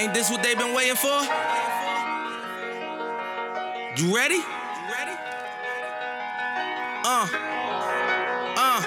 Ain't this what they been waiting for? You ready? Uh. Uh.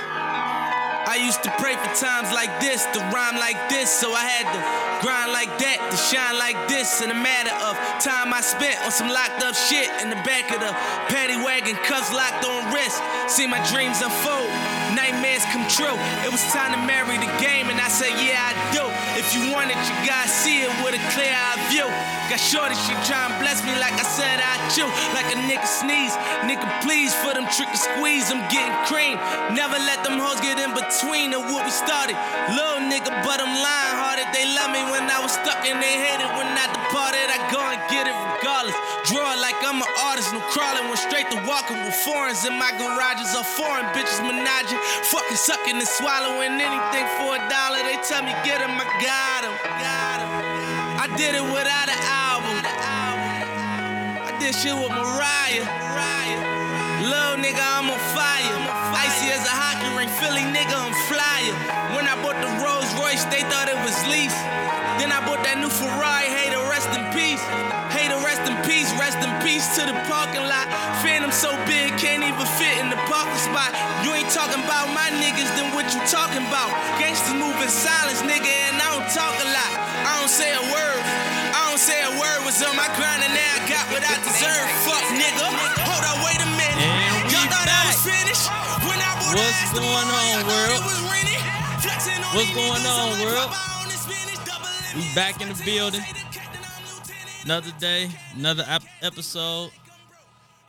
I used to pray for times like this, to rhyme like this, so I had to grind like that, to shine like this. In a matter of time I spent on some locked up shit in the back of the paddy wagon, cuffs locked on wrist. See my dreams unfold, nightmares come true. It was time to marry the game, and I said, Yeah, I do. If you want it, you gotta see it with a clear eye view. Got shorty, she try and bless me like I said I chew. Like a nigga sneeze. Nigga, please, for them trick and squeeze, I'm getting cream. Never let them hoes get in between of what we started. Little nigga, but I'm lying hearted. They love me when I was stuck and they hated when I departed. I go and get it regardless. Draw like I'm an artist. No crawling, went straight to walking with foreigns in my garages. Are foreign bitches Fucking sucking and swallowing anything for a dollar. They tell me get him, I. Got him. I did it without an album. I did shit with Mariah. Little nigga, I'm on fire. Icy as a hockey ring, Philly nigga, I'm flyer. When I bought the Rolls Royce, they thought it was lease. Then I bought that new Ferrari, hey, to rest in peace. Hey, to rest in peace, rest in peace to the parking lot. So big, can't even fit in the parking spot. You ain't talking about my niggas, then what you talking about? Gangsters move in silence, nigga, and I don't talk a lot. I don't say a word. I don't say a word. Was on my grind and now I got what I deserve. Fuck, nigga. Hold on, wait a minute. And we Y'all thought I was finished? When I bought What's going on, world? it was rented? Flexing on What's going on, world? On this double We back in the building. Say the captain, I'm lieutenant. Another day, another ep- episode,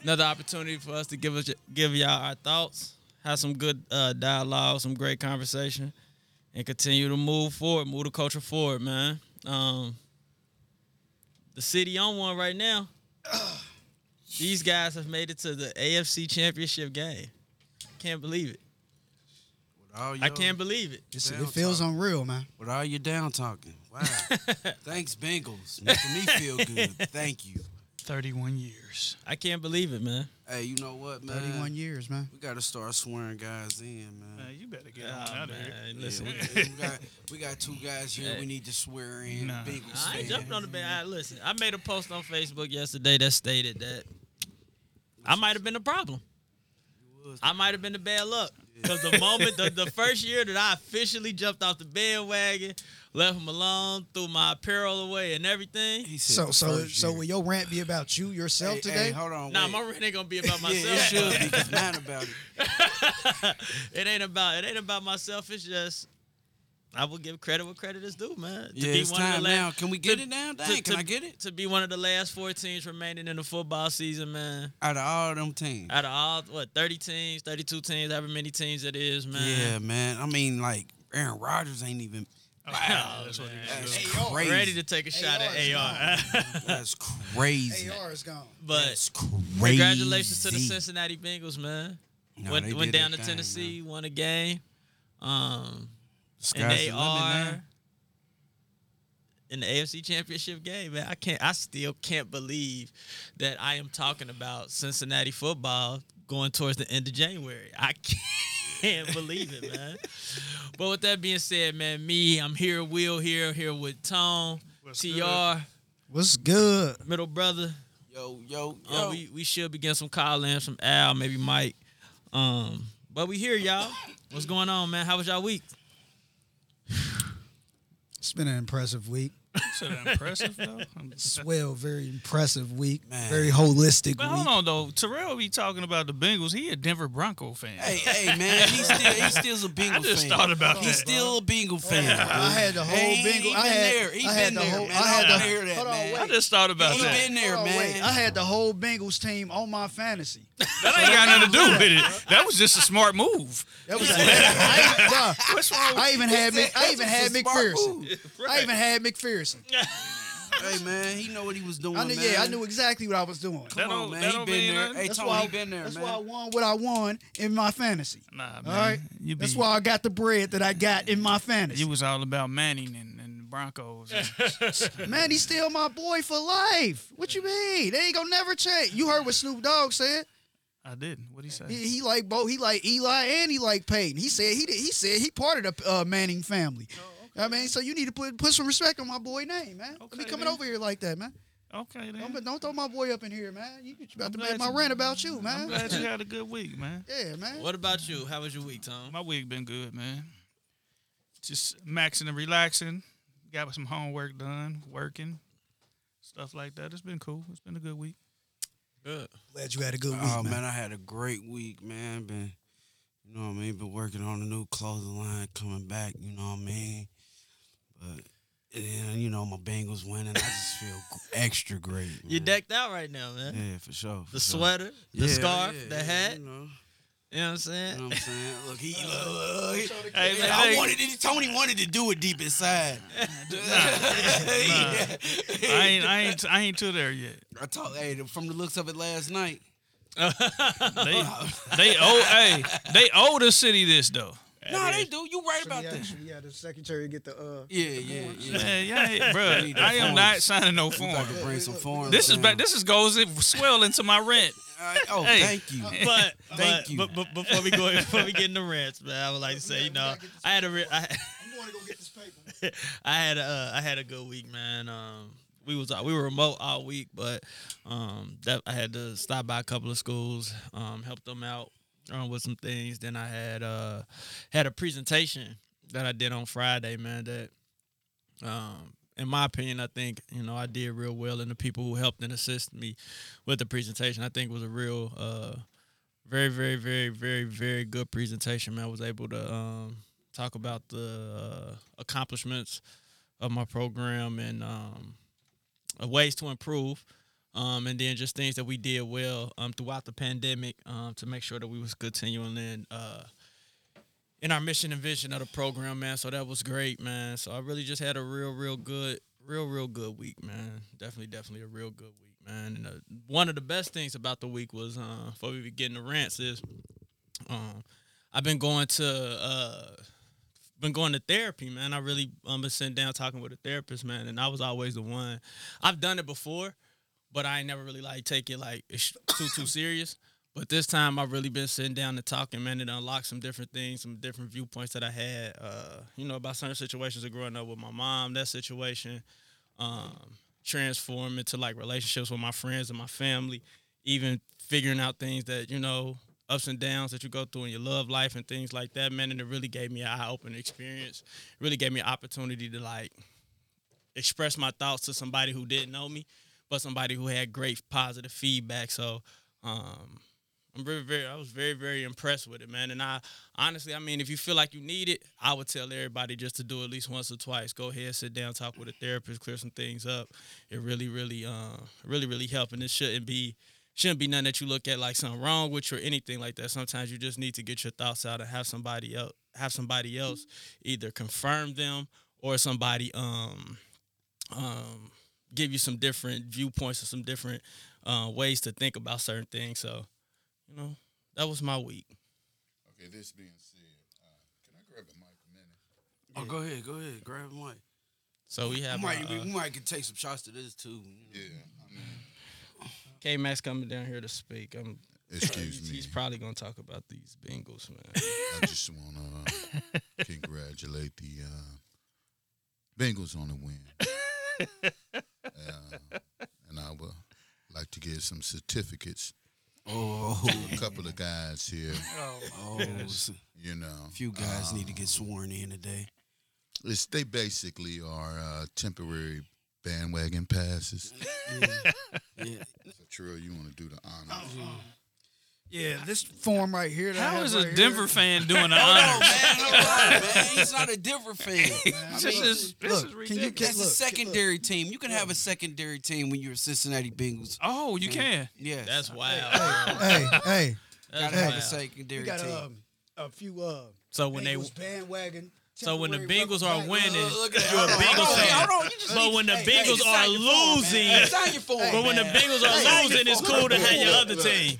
another opportunity for us to give us give y'all our thoughts, have some good uh, dialogue, some great conversation, and continue to move forward, move the culture forward, man. Um, the city on one right now. These guys have made it to the AFC Championship game. Can't believe it. All I can't believe it. It feels talk. unreal, man. With all your down talking. Wow. Thanks, Bengals. Making me feel good. Thank you. 31 years. I can't believe it, man. Hey, you know what, man? 31 years, man. We got to start swearing guys in, man. Man, you better get Oh, on out of here. man, Yeah, listen. we, we got we got two guys here. Hey. We need to swear in. Nah. Bengals I ain't jumping on the band. I, listen, I made a post on Facebook yesterday that stated that I might have been the problem. I might have been the bad luck. Because the moment, the, the first year that I officially jumped off the bandwagon, left him alone, threw my apparel away and everything. So, so, so will your rant be about you yourself Hey, today? hey, hold on. Nah, wait. my rant ain't gonna be about myself. yeah, myself. it should but be. 'cause mine about it. it ain't about it ain't about myself. It's just I will give credit where credit is due, man. To Yeah, be it's one of the time la- now. Can we get to- it now? to- Dang, can to- I get it? To be one of the last four teams remaining in the football season, man. Out of all them teams. Out of all what, thirty teams, thirty-two teams, however many teams it is, man. Yeah, man. I mean, like Aaron Rodgers ain't even. Wow, that's what he That's AR. crazy. Ready to take a shot AR is at AR. That's crazy. AR is gone. but That's crazy. congratulations to the Cincinnati Bengals, man. No, went they went did down their to thing, Tennessee, man. won a game. Um, Sky's and the they limit are now. in the AFC Championship game, man. I can't I still can't believe that I am talking about Cincinnati football going towards the end of January. I can't believe it, man. But with that being said, man, me, I'm here, Will here, here with Tone, What's TR, good? What's good? middle brother. Yo, yo, Uh, yo. we, we should be getting some call-ins from Al, maybe Mike. Um, but we here, y'all. What's going on, man? How was y'all week? It's been an impressive week. So impressive though. Swell, very impressive week. Man. Very holistic But week. hold on though, Terrell be talking about the Bengals. He a Denver Bronco fan. Hey, hey, man. He still, he still's a Bengal fan. I just fan. thought about that. He's that. still a Bengal fan. I had the whole Hey, he Bengal. I been had, there. He I had been the there, whole. man. I I had wanna the. hear that, hold on, man. wait. I just thought about that. He been there, Hold on, wait. man. I had the whole Bengals team on my fantasy. That ain't got nothing to do with it. That was just a smart move. That was. I, even- bruh, What's wrong with I even had. Mc, I even had McPherson. I even had McPherson. Hey, man. He know what he was doing, I knew, man. yeah, I knew exactly what I was doing. That Come on, man. He been there. nothing. Hey, That's Tony, why, he been there, that's man. why I won what I won in my fantasy. Nah, man. All right. You be, That's why I got the bread that I got in my fantasy. you was all about Manning and, and the Broncos. and- Man, he's still my boy for life. What you mean? They ain't gonna never change. You heard what Snoop Dogg said. I didn't. What would he say? He, he like both. He like Eli and he like Peyton. He said he did, he said he part of the uh, Manning family. I mean, so you need to put put some respect on my boy name, man. Don't be coming then. over here like that, man. Okay then. Don't, don't throw my boy up in here, man. You you about I'm to make my you- rant about you, man. I'm glad you had a good week, man. Yeah, man. What about you? How was your week, Tom? My week been good, man. Just maxing and relaxing. Got some homework done, working, stuff like that. It's been cool. It's been a good week. Good. Glad you had a good oh, week, Oh man. man, I had a great week, man. Been, you know what I mean. Been working on a new clothing line coming back. You know what I mean. But and you know my Bengals winning. I just feel extra great. You're decked out right now, man. Yeah, for sure. for The sure. sweater, the Yeah, scarf, yeah, the hat. You know, You know what I'm saying? you know what I'm saying? Look, he, look, he- Hey, man, I hey. wanted it. Tony wanted to do it deep inside. I ain't, I ain't, I ain't to there yet. I talked. Hey, from the looks of it last night. They, they owe, hey, they owe the city this though. No, they do. You right about yeah, that. yeah, the secretary get the uh. Yeah, yeah, yeah. Man, yeah, bro, need the I am not signing no form. about to bring some forms. This is in. back. This is goes it swell into my rent. All right. Oh, Hey. thank you. But, Thank but, you. but, but before we go before we get in the rants, man, I would like to say, you know, I had a re- I, I'm going to go get this paper. I had a, uh, I had a good week, man. Um, we was we were remote all week, but um, that I had to stop by a couple of schools, um, help them out um, with some things. Then I had uh had a presentation that I did on Friday, man. That um, in my opinion, I think you know I did real well, and the people who helped and assisted me with the presentation, I think was a real uh very very very very very good presentation, man. I was able to um talk about the uh, accomplishments of my program and um, ways to improve. Um, and then just things that we did well um, throughout the pandemic um, to make sure that we was continuing in uh, in our mission and vision of the program, man. So that was great, man. So I really just had a real, real good, real, real good week, man. Definitely, definitely a real good week, man. And uh, one of the best things about the week was, uh, before we begin the rants, is um, I've been going to uh, been going to therapy, man. I really um been sitting down talking with a therapist, man, and I was always the one. I've done it before, but I ain't never really like take it like too too serious. But this time I've really been sitting down and talking, man, and unlocked some different things, some different viewpoints that I had, uh, you know, about certain situations of growing up with my mom, that situation, um, transform into like relationships with my friends and my family, even figuring out things that, you know, ups and downs that you go through in your love life and things like that, man. And it really gave me an eye opening experience. It really gave me an opportunity to like express my thoughts to somebody who didn't know me, but somebody who had great positive feedback. So um I'm very, very I was very, very impressed with it, man. And I honestly, I mean, if you feel like you need it, I would tell everybody just to do it at least once or twice. Go ahead, sit down, talk with a therapist, clear some things up. It really, really, uh, really, really help. And it shouldn't be shouldn't be nothing that you look at like something wrong with you or anything like that. Sometimes you just need to get your thoughts out and have somebody else have somebody else either confirm them or somebody um um give you some different viewpoints or some different uh, ways to think about certain things. So, you know, that was my week. Okay, this being said, uh, can I grab a mic a minute? Oh, go ahead, go ahead, grab a mic. So we We have might, uh, we might could take some shots to this too. Yeah, I mean, K Mack's coming down here to speak. I'm, excuse he's, me. he's probably gonna talk about these Bengals, man. I just want to congratulate the uh, Bengals on the win. uh, and I would like to give some certificates Oh, to a couple of guys here. oh, s- You know, a few guys need to get sworn in today. it's, they basically are uh, temporary bandwagon passes. Yeah, yeah. So, Trill, you want to do the honors? Yeah, this form right here. That I How a Denver here, fan doing the Hold on, honors? man. Hold on, man. He's not a Denver fan. I This mean, is this look, is can you ridiculous. get- that's a look, secondary team. You can have a secondary team when you're a Cincinnati Bengals. Oh, you can. Yes, That's wild. Hey, hey, That's gotta have a wild. secondary we got team. um, a few uh, So when they Bengals bandwagon. so when the Bengals are winning, Look, look you're a. Bengals fan. hold on, you just But when the Bengals are sign your form, losing- man. Sign your form, but when the. Bengals are losing, it's cool to have your other team.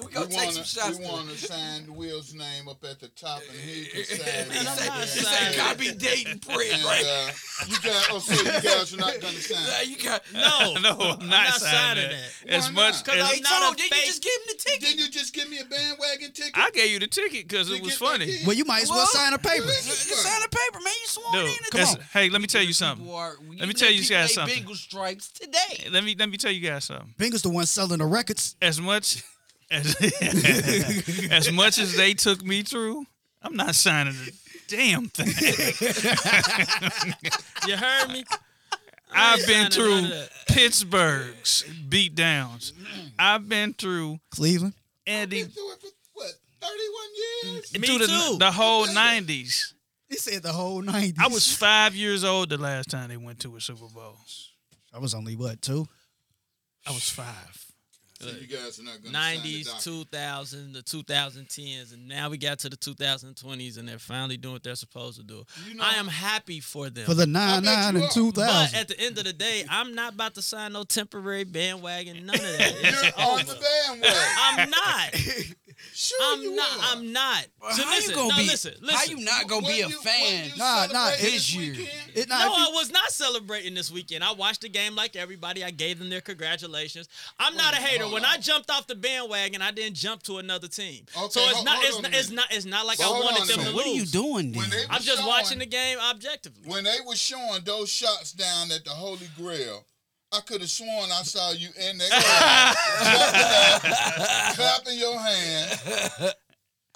We gonna we take some shots. we want to sign Will's name up at the top, and he can sign. He it. said, not he signing. said, "Gotta be dating Fred, And right?" uh, you guys, oh, so you guys are not going to Yeah, sign. you got. No, No, I'm not, not signing signing that. As much not? 'Cause as I'm They not told a did fake- you just give him the ticket? Didn't you just give me a bandwagon ticket? I gave you the ticket because it was funny. Well, you might as well Well, sign a paper. Sign sign the paper, man. You sworn Dude, in. to that's- this. hey, let me tell you something. People are- Let me tell you guys something. Bengal stripes today. Let me let me tell you guys something. Bengals the one selling the records. As much as as much as they took me through, I'm not signing a damn thing. You heard me? I I've been through none of that. Pittsburgh's beat downs. I've been through Cleveland. Andy Been through it for what? Thirty-one years. Me through the, too. the whole '90s. He said the whole 90s. I was five years old the last time they went to a Super Bowl. I was only what two? I was five. So you guys are not going to sign the 90s, document. 2000, the 2010s, and now we got to the 2020s, and they're finally doing what they're supposed to do. You know- I am happy for them. For the 9 9 and are. two but at the end of the day, I'm not about to sign no temporary bandwagon, none of that. It's You're on the over. bandwagon. I'm not. Sure I'm you not. are. I'm not. So how listen, you gonna no, be? listen, listen. How you not gonna be a you- fan? Nah, nah, this year. It, nah, No, you- I was not celebrating this weekend. I watched the game like everybody. I gave them their congratulations. I'm not a hater. Hold When on. I jumped off the bandwagon, I didn't jump to another team. Okay, so it's hold- not. hold It's not, it's not. It's not like But I wanted them to minute. What are you doing then? I'm just showing- watching the game objectively. When they were showing those shots down at the Holy Grail, I could have sworn I saw you in there clapping, up, clapping your hand.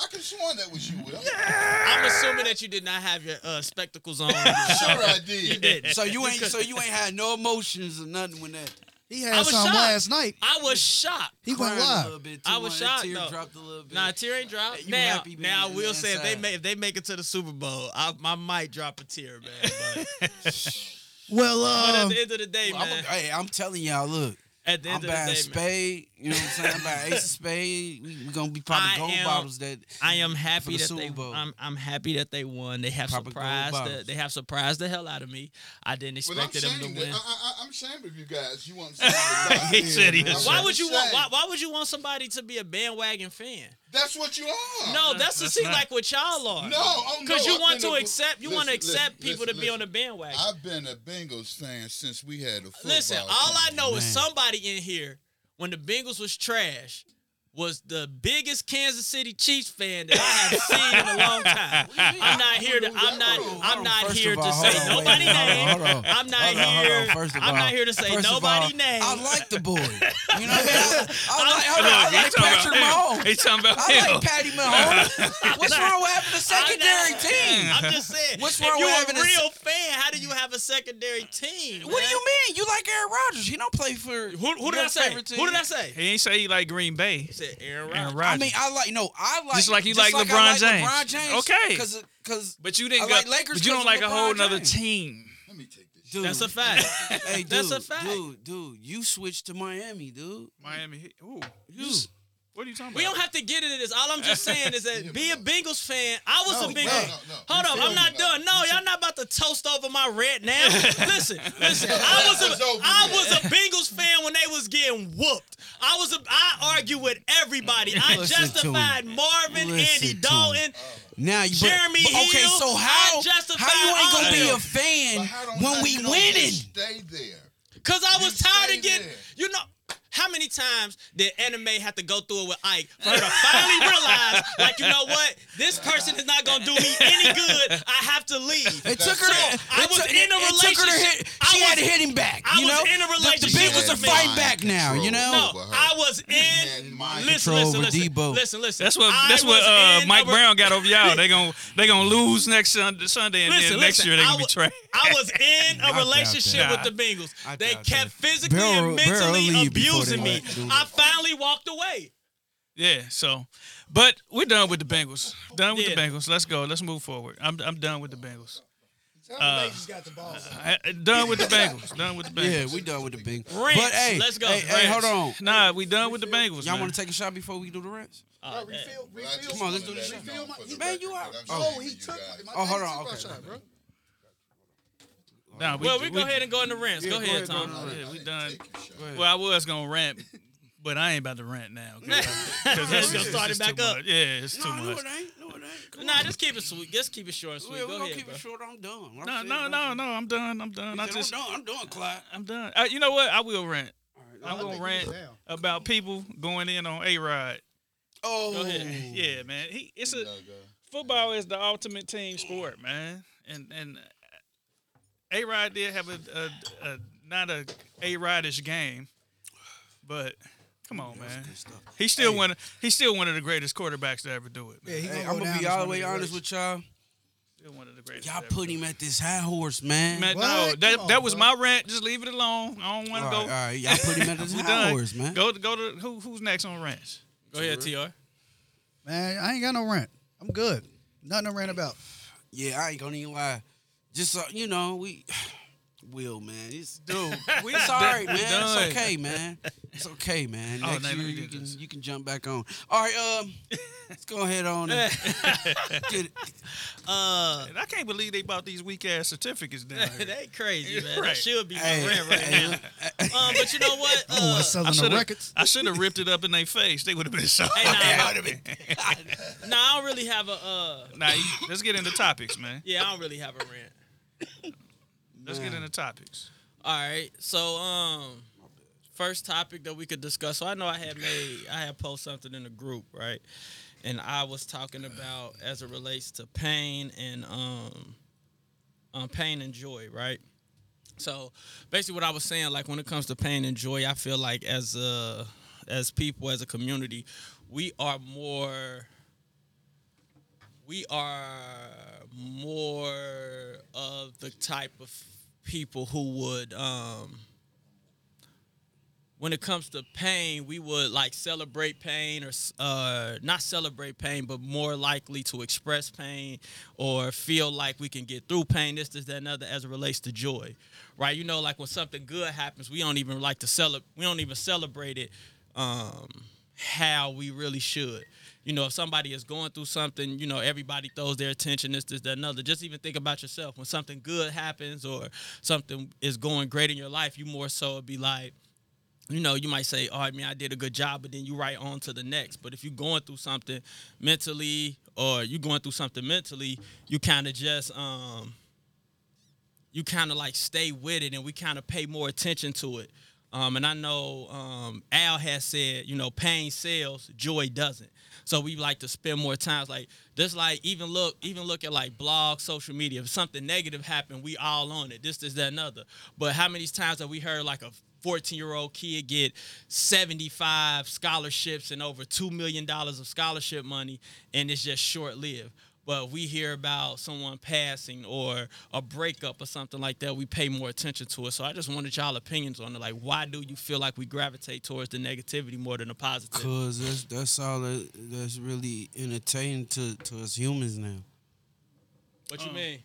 I could have sworn that was you, Will. I'm assuming that you did not have your uh, spectacles on. Sure I did. You did. So you ain't so you ain't had no emotions or nothing when that he I had was some shocked. last night. I was shocked. He went crying a live. little bit I was shocked, Tear though. dropped a little bit. Nah, tear ain't dropped. You now, happy, man, now I will say if they inside. make if they make it to the Super Bowl, I, I might drop a tear, man. But, Well, but at um, the end of the day, I'm, man. hey, I'm telling y'all, look, At the I'm end of the buying day, man. spade. You know what I'm saying? I'm ace of Spades. We, we gonna be popping I gold am- bottles that. I am happy the that Super they. Bowl. I'm, I'm happy that they won. They have Papa surprised. The, they have surprised the hell out of me. I didn't Well, expect them to win. I, I, I'm ashamed of you guys. You want something He said he I'm was- Why would you want? Why, why would you want somebody to be a bandwagon fan? That's what you are. No, that's to That's see not- like what y'all are. No, oh, no, because you want to a- accept. You want to listen, accept listen, people to be listen. on the bandwagon. I've been a Bengals fan since we had a football. Listen, all I team. know is somebody in here when the Bengals was trash was the biggest Kansas City Chiefs fan that I have seen in a long time. I'm not here to. I'm not. I'm not here to say nobody wait, hold on, name. I'm not Hold on, hold here. on. First of I'm not here to say nobody name. I like the boy. You know what I mean? I, I like, hold I like Patrick about Mahomes. him. He talking about I him. like Patty Mahomes. What's wrong with having a secondary team? I'm just saying. What's if wrong you're with a having a real fan, how do you have a secondary team? What do you mean? You like Aaron Rodgers? He don't play for Who, who did I say? Who did I say? He ain't say he like Green Bay. He said Aaron Aaron Rodgers. Rodgers. I mean, I like no, I like Just like you just like I LeBron like James. LeBron James. Okay. because because but you didn't I go. like Lakers but you don't like of a whole LeBron nother James. team. Let me take this. dude, That's a fact. Hey, dude, That's a fact. dude, dude, you switched to Miami, dude. Miami. Heat. Ooh. You. What are you talking about? We don't have to get into this. All I'm just saying is that be a Bengals fan. I was No, a no, Bengals. no, no. Hold up, I'm not me? done. No, y'all not about to toast over my red now. listen, listen. I was It's a over I with. was a Bengals fan when they was getting whooped. I was a I argue with everybody. I Listen to justified Marvin, Listen Andy to him. Dalton. Now you Jeremy but, but okay, Hill, so how justified how you ain't gonna be of a fan But how don't- when we you don't winning? Stay there. Cause I You was tired of getting, there. you know, how many times did Anna Mae have to go through it with Ike for her to finally realize, like, you know what, this person is not gonna do me any good. I have to leave. It took her. So, to, I was took, in a it took her to relationship. hit. I She had to hit him back. I you was know, in a relationship The, Bengals with are me. fighting back now. You know. No. I was in. Listen, listen, listen, Debo. listen, listen. That's what I that's what uh, Mike a Brown got over y'all. They gon' they gonna lose next Sunday, Sunday and Listen, then next listen, year they I gonna be trash. I was in I a doubt relationship with the Bengals. They kept physically and mentally leave abusing they me. I finally walked away. Yeah, so but we're done with the Bengals. Done with Yeah. the Bengals. Let's go. Let's move forward. I'm I'm done with the Bengals. Uh, got the ball. Uh, I, I- done with the Bengals. Done with the Bengals. Yeah, Bengals. we done with the Bengals. Rants. But hey, Let's go. Hey, hey, hold on. Nah, we done with the Bengals. Y'all want to take a shot before we do the rest? Oh, But I just Come on, let's do wanted this to shit. let you know for the Man, you are. Oh. oh, he you took. guys- Oh, hold on, okay. Shot, bro. Nah, we, well, we, we go ahead and go in the rants. Yeah, go go ahead, ahead, go Tom. ahead. Yeah, we done. Take your shot. Go ahead. Well, I was gonna rant, but I ain't about to rant now. Cause, Yeah, cause it's gonna start it back up. Much. Yeah, it's too No, no, much. it ain't. No, it ain't. Nah, on. just keep it sweet. Just keep it short and sweet. Yeah, we go gonna ahead, keep bro. it short. I'm done. Like I No, no, no, no. I'm done. I'm done. I just. I'm done. I'm done, Clyde. I'm done. Uh, you know what? I will rant. I'm I gonna rant he was down. about people going in on A Rod. Oh, Yeah, man. He it's a football is the ultimate team sport, man. And and A Rod did have a, a, a not a A Rodish game, but come on, man. He's still one. He's still one of the greatest quarterbacks to ever do it. Man. Yeah, he Hey, gonna I'm go gonna be all the way honest with y'all. Still one of the greatest. Y'all put him at this high horse, man. Man, no, that Come that was bro. my rant. Just leave it alone. I don't want all to right, go. all right, y'all put him at this We high done. horse, man. Go to go to who, who's next on rants? Go ahead, Tr. Man, I ain't got no rent. I'm good. Nothing to rant about. Yeah, I ain't gonna even lie. Just uh, you know, we will, man. It's Dude, we it's all right, man. done. It's okay, man. It's okay, man. Oh, Next year you can this. you can jump back on. All right, um, let's go ahead on. And get it. Uh, And I can't believe they bought these weak ass certificates down here. they crazy, man. That Right. should be my Hey, rent right hey, now. Um, but you know what? Oh, Uh, I'm selling I the should have records. I should have ripped it up in their face. They would have been so. Hey, nah, Yeah, nah. been- nah, I don't really have a. Uh, Nah, you- let's get into topics, man. yeah, I don't really have a rent. Let's get into topics. All right. So, um, first topic that we could discuss. So I know I had made, I had posted something in the group, right? And I was talking about as it relates to pain and um, um, pain and joy, right? So basically, what I was saying, like when it comes to pain and joy, I feel like as a as people, as a community, we are more we are more of the type of people who would um when it comes to pain we would like celebrate pain or uh not celebrate pain but more likely to express pain or feel like we can get through pain this this that and other as it relates to joy right you know like when something good happens we don't even like to celebrate we don't even celebrate it um how we really should. You know, if somebody is going through something, you know, everybody throws their attention, this, this, that, another. Just even think about yourself. When something good happens or something is going great in your life, you more so be like, you know, you might say, "Oh, I mean, I did a good job," but then you right on to the next. But if you're going through something mentally, or you're going through something mentally, you kind of just um, you kind of like stay with it, and we kind of pay more attention to it. Um, and I know um, Al has said, you know, pain sells, joy doesn't. So we like to spend more times like just like even look even look at like blogs, social media. If something negative happened, we all on it. This, this, that, another. But how many times have we heard like a 14 year old kid get 75 scholarships and over $2 million of scholarship money and it's just short lived? But we hear about someone passing or a breakup or something like that, we pay more attention to it. So I just wanted y'all opinions on it. Like, why do you feel like we gravitate towards the negativity more than the positive? Cause that's that's all that, that's really entertaining to, to us humans now. What you mean?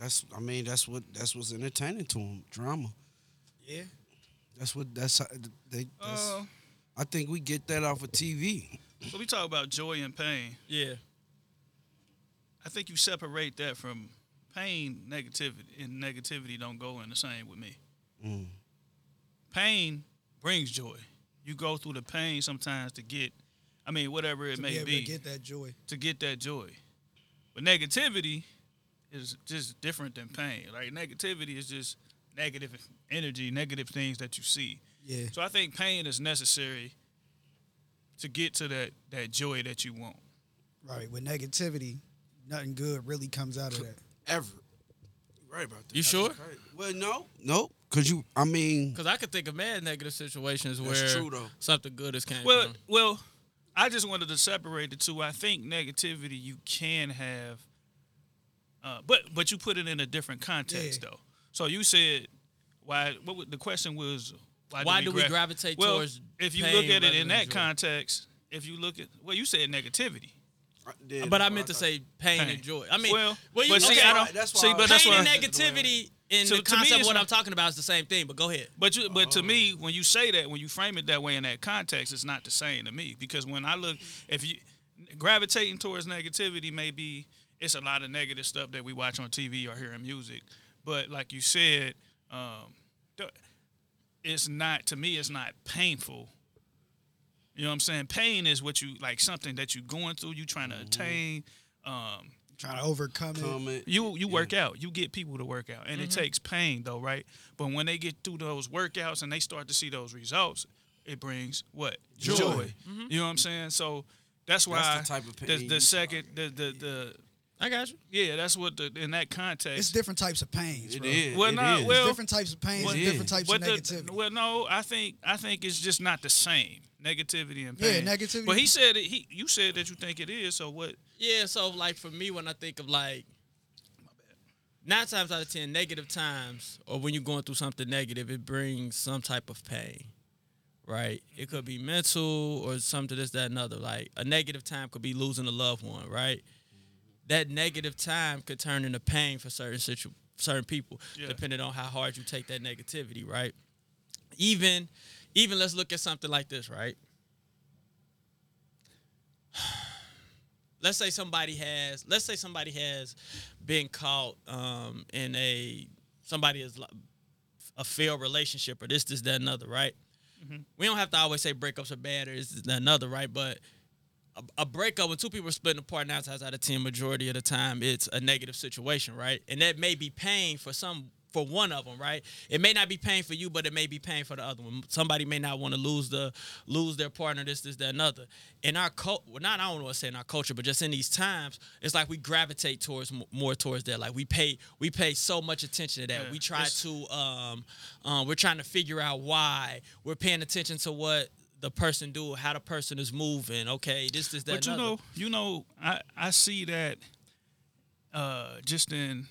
That's I mean that's what that's what's entertaining to them. Drama. Yeah. That's what that's how they. That's, Uh, I think we get that off of TV. so we talk about joy and pain. Yeah. I think you separate that from pain, negativity, and negativity don't go in the same with me. Mm. Pain brings joy. You go through the pain sometimes to get, I mean, whatever it To may be able be, to get that joy. to get that joy. But negativity is just different than pain. Like negativity is just negative energy, negative things that you see. Yeah. So I think pain is necessary to get to that that joy that you want. Right. With negativity, nothing good really comes out of that. Ever. You're right about that. You sure? Well, no, no, cause you. I mean, Because I could think of mad negative situations That's where true, though. something good is came Well, from. well, I just wanted to separate the two. I think negativity you can have, uh, but but you put it in a different context Yeah. though. So you said why? What the question was? Why do we gra- gravitate well, towards If you pain look at it in that joy? context, if you look at well, you said negativity. But I meant to say pain, Pain. and joy. I mean, well, well, you, but see, I don't That's why see, but that's pain why. and negativity in So the to concept of what I'm talking about is the same thing. But go ahead. But you, but to Oh. me, when you say that, when you frame it that way in that context, it's not the same to me because when I look, if you gravitating towards negativity, maybe it's a lot of negative stuff that we watch on TV or hear in music. But like you said, um, it's not to me. It's not painful. You know what I'm saying? Pain is what you like something that you're going through. You trying to mm-hmm. attain. Um, Trying to overcome it. comment. you you work out. You get people to work out, and it mm-hmm. takes pain though, right? But when they get through those workouts and they start to see those results, it brings what Joy. Mm-hmm. You know what I'm saying? So That's why That's the type of the, pain the you second the, the the I got you. yeah that's what the in that context. It's different types of pains. It bro. is. Well, it no, is. well- different types of pains, It and is. different types But of the- negativity. well, no, I think I think it's just not the same negativity and pain. Yeah, negativity- But he said it, he you said that you think it is. So what? Yeah, so like for me, when I think of like nine times out of ten negative times, or when you're going through something negative, it brings some type of pain, right? It could be mental or something this, that, and other. Like a negative time could be losing a loved one, right? That negative time could turn into pain for certain situ- certain people, Yeah. depending on how hard you take that negativity, right? Even, even let's look at something like this, right? let's say somebody has let's say somebody has been caught um, in a somebody is a failed relationship or this this that another right we don't have to always say breakups are bad or this this that another right but a, a breakup when two people are splitting apart nine times out of ten majority of the time it's a negative situation right? And that may be pain for some for one of them right? It may not be pain for you but it may be pain for the other one. Somebody may not want to lose the lose their partner this this that another in our cult well not i don't want to say in our culture but just in these times it's like we gravitate towards more towards that. Like we pay we pay so much attention to that. Yeah, we try to um, um we're trying to figure out why. We're paying attention to what the person do how the person is moving okay this this that But you another. know, you know, I I see that uh just in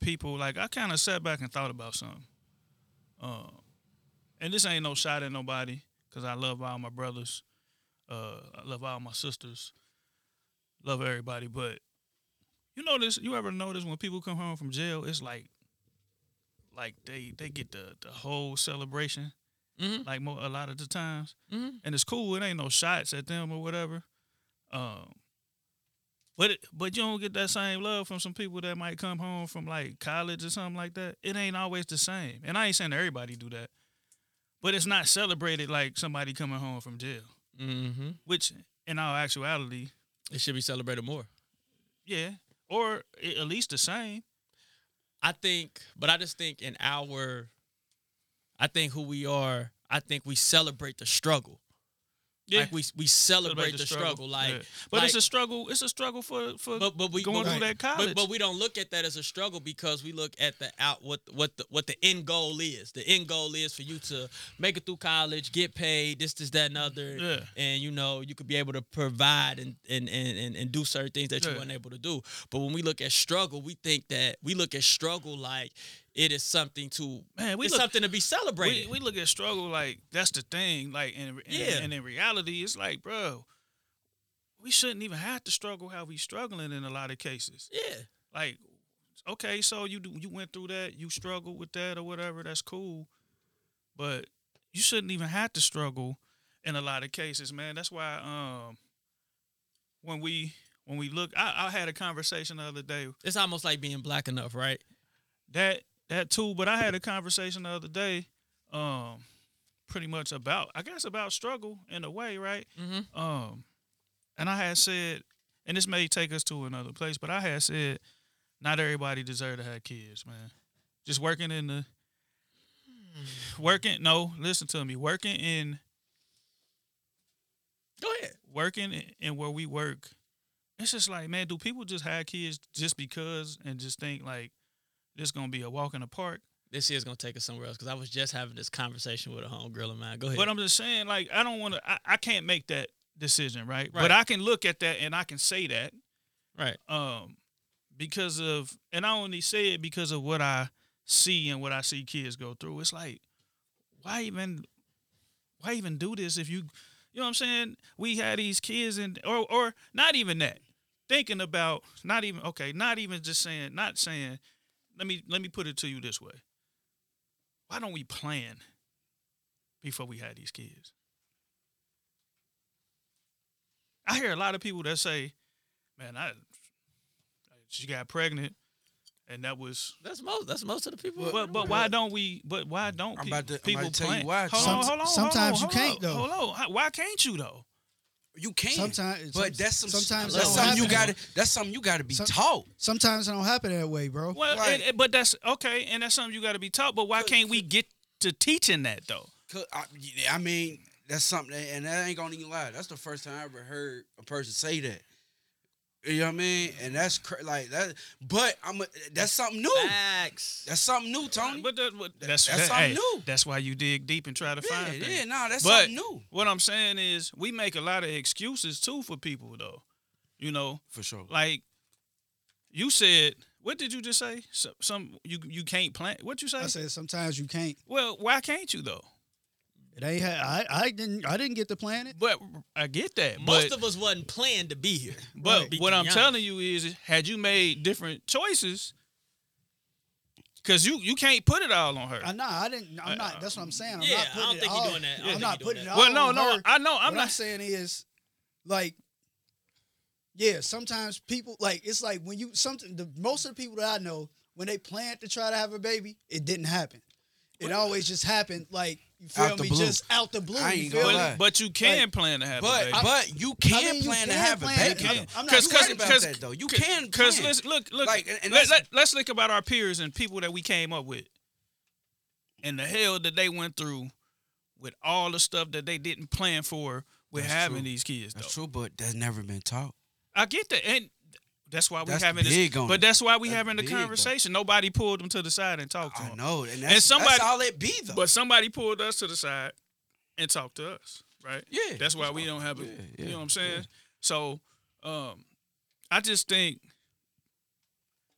people like I kind of sat back and thought about something. Uh, and this ain't no shot at nobody because I love all my brothers, uh, I love all my sisters, love everybody. But you notice, you ever notice when people come home from jail, it's like, like they they get the the whole celebration, Mhm. like mo- a lot of the times Mhm. and it's cool. It ain't no shots at them or whatever. Um, but it, but you don't get that same love from some people that might come home from like college or something like that. It ain't always the same. And I ain't saying everybody do that, but it's not celebrated like somebody coming home from jail. mm-hmm. Which, in all actuality, it should be celebrated more yeah, or at least the same. I think, but I just think in our, I think who we are, I think we celebrate the struggle. Yeah, Like we we celebrate, the, struggle. Like, Yeah. but it's a struggle. It's a struggle for for but but we going but, through that college. But, but we don't look at that as a struggle because we look at the out what what the what the end goal is. The end goal is for you to make it through college, get paid, this, this, that, and other. Yeah. And you know, you could be able to provide and and and, and, and do certain things that you weren't able to do. But when we look at struggle, we think that we look at struggle like it is something to Man, we it's look- something to be celebrated. we, we look at struggle like that's the thing. Like, and, and, Yeah. and in reality, it's like, bro, we shouldn't even have to struggle how we struggling in a lot of cases. yeah. Like, okay, so you do, you went through that, you struggled with that or whatever. That's cool, but you shouldn't even have to struggle in a lot of cases, man. That's why um when we when we look, I, I had a conversation the other day It's almost like being black enough, right? that that too. But I had a conversation the other day, um, pretty much about I guess about struggle in a way, right? Mm-hmm. Um, and I had said, and this may take us to another place, but I had said, not everybody deserve to have kids, man. Just working in the working. No, listen to me. Working in Go ahead. working in- in where we work. It's just like, man, do people just have kids just because and just think like this is gonna be a walk in the park? This is gonna take us somewhere else because I was just having this conversation with a homegirl of mine. Go ahead. But I'm just saying, like, I don't want to. I, I can't make that decision, right? Right. But I can look at that and I can say that, right. um, because of, and I only say it because of what I see and what I see kids go through. It's like, why even, why even do this if you, you know what I'm saying? We had these kids and, or, or not even that. Thinking about not even okay, not even just saying, not saying. Let me let me put it to you this way. Why don't we plan before we had these kids? I hear a lot of people that say, "Man, I she got pregnant, and that was." That's most. That's most of the people. But but why don't we? But why don't I'm pe- about to- I'm people about to tell you plan? why. Hold Some- on, hold on, sometimes hold you on, can't, though. Hold on, why can't you though? You can. Sometimes- but some- that's some. sometimes that's something you got to. That's something you got to be Some- taught. Sometimes it don't happen that way, bro. Well, Right. it- it- but that's okay, and that's something you got to be taught. But why can't we get to teaching that though? I, I mean, that's something, that- and that ain't gonna even lie. That's the first time I ever heard a person say that. You know what I mean? And that's cra- like that. But I'm a, that's something new. Facts. That's something new, Tony. But that, but that's that's that- something hey, new. That's why you dig deep and try to yeah, find yeah, things. no, that's But something new what I'm saying is, we make a lot of excuses too for people, though. You know, for sure. like you said. What did you just say? Some, some you you can't plan. What you say? I said sometimes you can't. well, why can't you though? It ain't. Ha- I I didn't. I didn't get to plan it. But I get that. Most but of us wasn't planned to be here. but Be what I'm honest. telling you is, had you made different choices, because you you can't put it all on her. I know. I didn't. I'm not. That's what I'm saying. I'm Yeah, not I putting don't think you're doing that. I don't I'm not putting doing it all well, no, on no, her. I know. I'm what I'm not. saying is, like, yeah, sometimes people like it's like when you something. The most of the people that I know when they planned to try to have a baby, it didn't happen. It always just happened. Like you feel Out the me? blue. Just out the blue. I you ain't feel gonna lie. But, but you can plan to have a But baby. but you can mean, you plan to can have a baby. I'm- I'm not- You you right right about cause- that though. You can Because plan. let's look, look. Like, and- and let, that's- let, let's think about our peers and people that we came up with, and the hell that they went through with all the stuff that they didn't plan for with That's having true. these kids. Though That's true, but that's never been taught. I get that, and that's why we That's having big this. on But it. that's why we That's having the big, though. conversation. Nobody pulled them to the side and talked to I them. know, and that's, somebody- that's all it be though. But somebody pulled us to the side and talked to us, right? Yeah, That's why that's we why- don't have a. yeah, you know what I'm saying? yeah. So, um, I just think.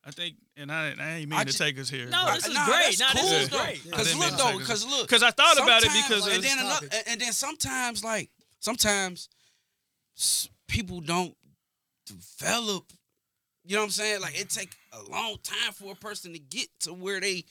I think, and I, I ain't mean I to ju- take us here. No, but- this is Nah, great. that's Nah, this is great. Cause look though, cause look, Because I thought about it because and then another, and then sometimes like sometimes people don't develop. You know what I'm saying? Like it take a long time for a person to get to where they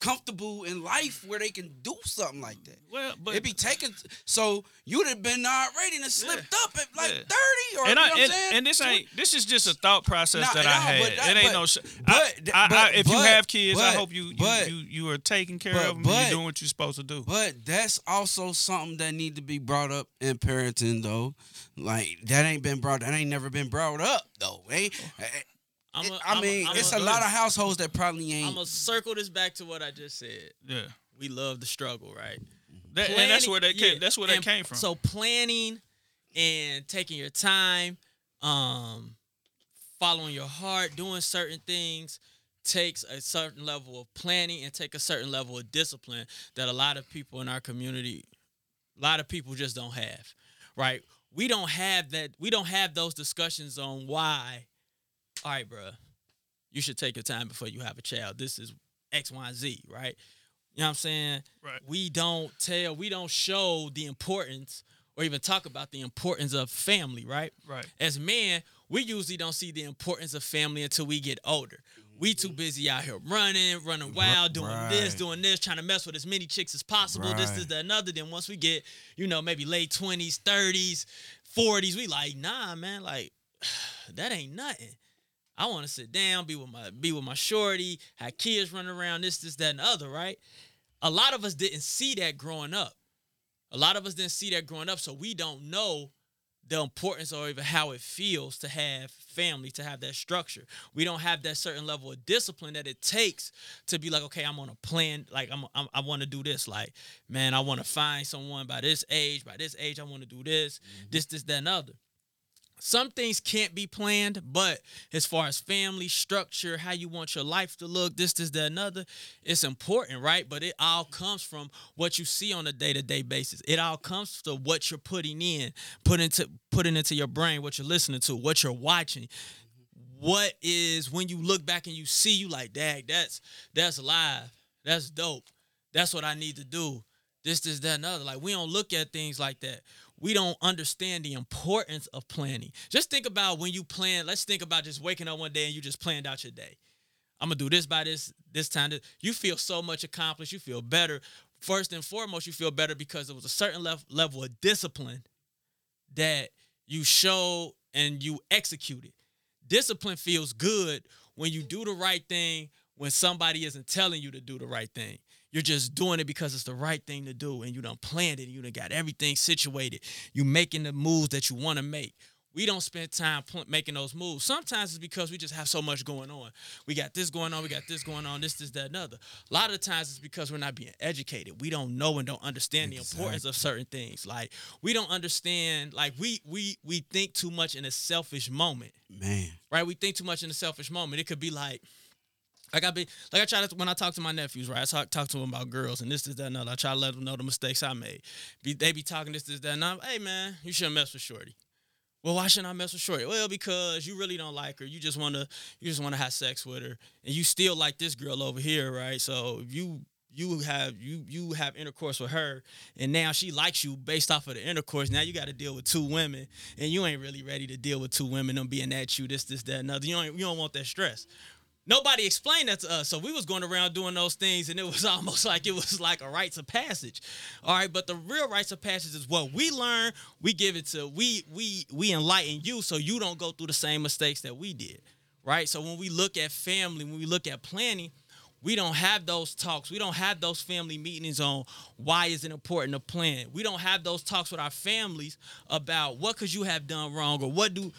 comfortable in life, where they can do something like that. well, but it be taking. So you'd have been already and slipped up at like Yeah. thirty or and, you I, know what I'm and, saying? and this ain't this is just a thought process Nah, that I had. but it ain't but- no. Sh- but- I, I, if you have kids, I hope you you, but- you you are taking care of them. you're doing what you're supposed to do. But that's also something that need to be brought up in parenting, though. Like that ain't been brought. That ain't never been brought up, though. Ain't, oh. eh, I'm it- a- I I'm a- mean, I'm it's a- a lot of households that probably ain't. I'm gonna circle this back to what I just said. yeah, We love the struggle, right? that, and that's where that came. yeah, That's where that and came from. So planning and taking your time, um, following your heart, doing certain things takes a certain level of planning and take a certain level of discipline that a lot of people in our community, a lot of people just don't have. Right? We don't have that. We don't have those discussions on why. All right, bro, you should take your time before you have a child. This is X, Y, and Z, right? You know what I'm saying? Right. We don't tell, we don't show the importance or even talk about the importance of family, right? Right. As men, we usually don't see the importance of family until we get older. We too busy out here running, running wild, doing this, doing this, trying to mess with as many chicks as possible. This, this, Right. that, another. Then once we get, you know, maybe late twenties, thirties, forties, we like, nah, man, like that ain't nothing. I want to sit down, be with my be with my shorty, have kids running around, this, this, that, and the other, right? A lot of us didn't see that growing up. A lot of us didn't see that growing up, so we don't know the importance or even how it feels to have family, to have that structure. We don't have that certain level of discipline that it takes to be like, okay, I'm on a plan. Like I'm, I'm I want to do this. Like, man, I want to find someone by this age. By this age, I want to do this, mm-hmm. this, this, that, and other some things can't be planned, but as far as family structure, how you want your life to look, this, this, that, another, it's important, right? But it all mm-hmm. comes from what you see on a day-to-day basis. It all comes to what you're putting in, put into putting into your brain, what you're listening to, what you're watching. Mm-hmm. What is when you look back and you see you like, dag, that's that's live. That's dope. That's what I need to do. This, this, that, and other. Like we don't look at things like that we don't understand the importance of planning. Just think about when you plan. Let's think about just waking up one day and you just planned out your day. I'm gonna do this by this this time. You feel so much accomplished. You feel better. First and foremost, you feel better because it was a certain level level of discipline that you showed and you executed. Discipline feels good when you do the right thing when somebody isn't telling you to do the right thing. You're just doing it because it's the right thing to do, and you done planned it, and you done got everything situated. You making the moves that you want to make. we don't spend time pl- making those moves. Sometimes it's because we just have so much going on. We got this going on, we got this going on, this, this, that, another. A lot of times it's because we're not being educated. We don't know and don't understand the importance of certain things. Like we don't understand. Like we we we think too much in a selfish moment Man. right? We think too much in a selfish moment. It could be like, like I be like I try to when I talk to my nephews, right? I talk, talk to them about girls and this, this, that, and other. I try to let them know the mistakes I made. Be, they be talking this, this, that, and I'm, hey man, you shouldn't mess with Shorty. Well, why shouldn't I mess with Shorty? Well, because you really don't like her. You just wanna you just wanna have sex with her, and you still like this girl over here, right? So you you have you you have intercourse with her, and now she likes you based off of the intercourse. Now you got to deal with two women, and you ain't really ready to deal with two women. Them being at you, this, this, that, another. You don't you don't want that stress. Nobody explained that to us, so we was going around doing those things, and it was almost like it was like a rites of passage. All right, but the real rites of passage is what we learn. We give it to we we we enlighten you, so you don't go through the same mistakes that we did. Right. So when we look at family, when we look at planning, we don't have those talks. We don't have those family meetings on why is it important to plan. We don't have those talks with our families about what could you have done wrong or what do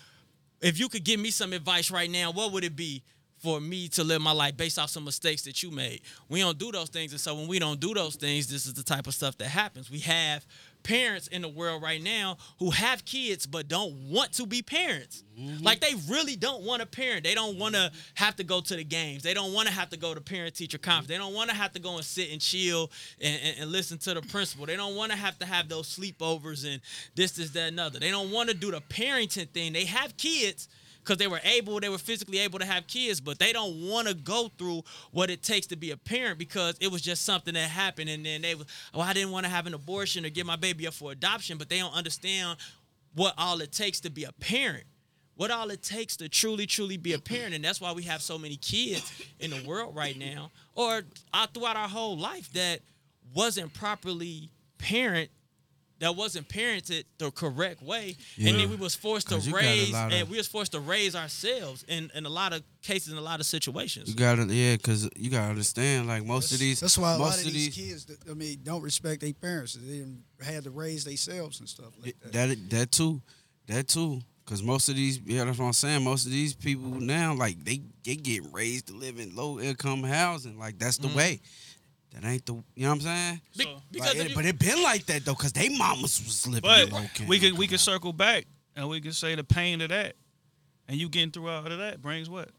if you could give me some advice right now, what would it be for me to live my life based off some mistakes that you made? We don't do those things. And so when we don't do those things, this is the type of stuff that happens. We have parents in the world right now who have kids but don't want to be parents. Mm-hmm. Like they really don't want to parent. They don't want to have to go to the games. They don't want to have to go to parent teacher conference. They don't want to have to go and sit and chill and, and, and listen to the principal. They don't want to have to have those sleepovers and this, this, that, and other. They don't want to do the parenting thing. They have kids because they were able, they were physically able to have kids, but they don't want to go through what it takes to be a parent because it was just something that happened, and then they was, oh, I didn't want to have an abortion or give my baby up for adoption, but they don't understand what all it takes to be a parent. What all it takes to truly, truly be a parent, and that's why we have so many kids in the world right now, or throughout our whole life that wasn't properly parent that wasn't parented the correct way, and then we was forced to 'Cause you got a raise, of- and we was forced to raise ourselves in, in a lot of cases, in a lot of situations. You gotta, yeah, cause you gotta understand, like most of these, That's why a most lot of these kids, I mean, don't respect their parents. They didn't had to raise themselves and stuff like that. that that too, that too, cause most of these, yeah, that's what I'm saying. Most of these people now, like they they get raised to live in low income housing, like that's the mm-hmm. way. That ain't the, you know what I'm saying? So- because Like, it- you- but it been like that though, cause they mamas was living But in we could we could circle back and we could say the pain of that, and you getting through all of that brings what?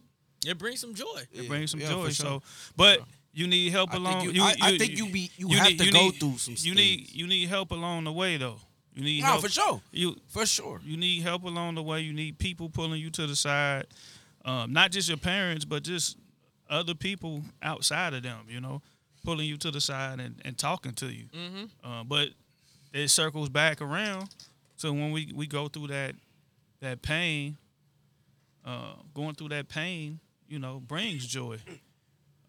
it brings some joy. It brings some yeah, joy. sure. So, but you need help I think along. you- I- I think you be- you have to go through some You need you need help along the way though. You need No, help for sure, You for sure. you need help along the way. You need people pulling you to the side, um, not just your parents, but just other people outside of them. You know, pulling you to the side and, and talking to you. Mm-hmm. Uh, but it circles back around. So when we, we go through that that pain, uh, going through that pain, you know, brings joy.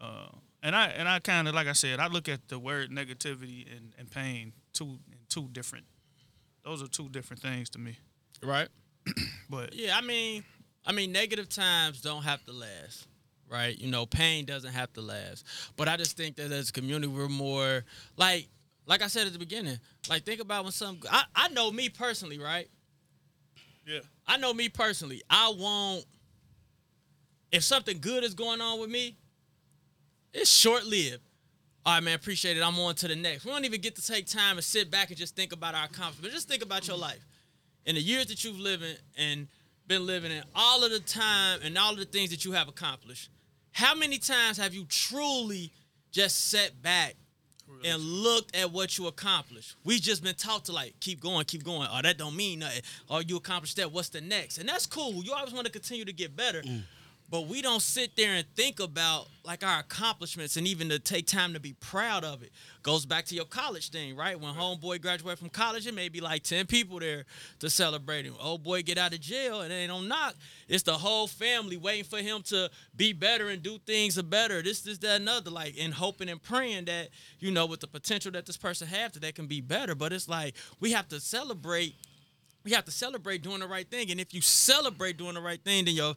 Uh, and I and I kind of like I said, I look at the word negativity and, and pain two two different. Those are two different things to me. Right. But Yeah, I mean, I mean, negative times don't have to last, right? You know, pain doesn't have to last. But I just think that as a community, we're more like, like I said at the beginning, like think about when some. I, I know me personally, right? yeah, I know me personally. I won't. If something good is going on with me, it's short lived. All right, man, appreciate it. I'm on to the next. We don't even get to take time and sit back and just think about our accomplishments. Just think about your life. In the years that you've lived in and been living in, all of the time and all of the things that you have accomplished, how many times have you truly just sat back and looked at what you accomplished. We just been taught to like keep going, keep going. Oh, that don't mean nothing. Oh, you accomplished that. What's the next? And that's cool. You always want to continue to get better. Mm. But we don't sit there and think about like our accomplishments and even to take time to be proud of it. Goes back to your college thing, right? When homeboy graduated from college, it may be like 10 people there to celebrate him. Old boy get out of jail and they don't knock. It's the whole family waiting for him to be better and do things better. This, this, that, another. Like and hoping and praying that, you know, with the potential that this person have that they can be better. But it's like we have to celebrate we have to celebrate doing the right thing. And if you celebrate doing the right thing, then your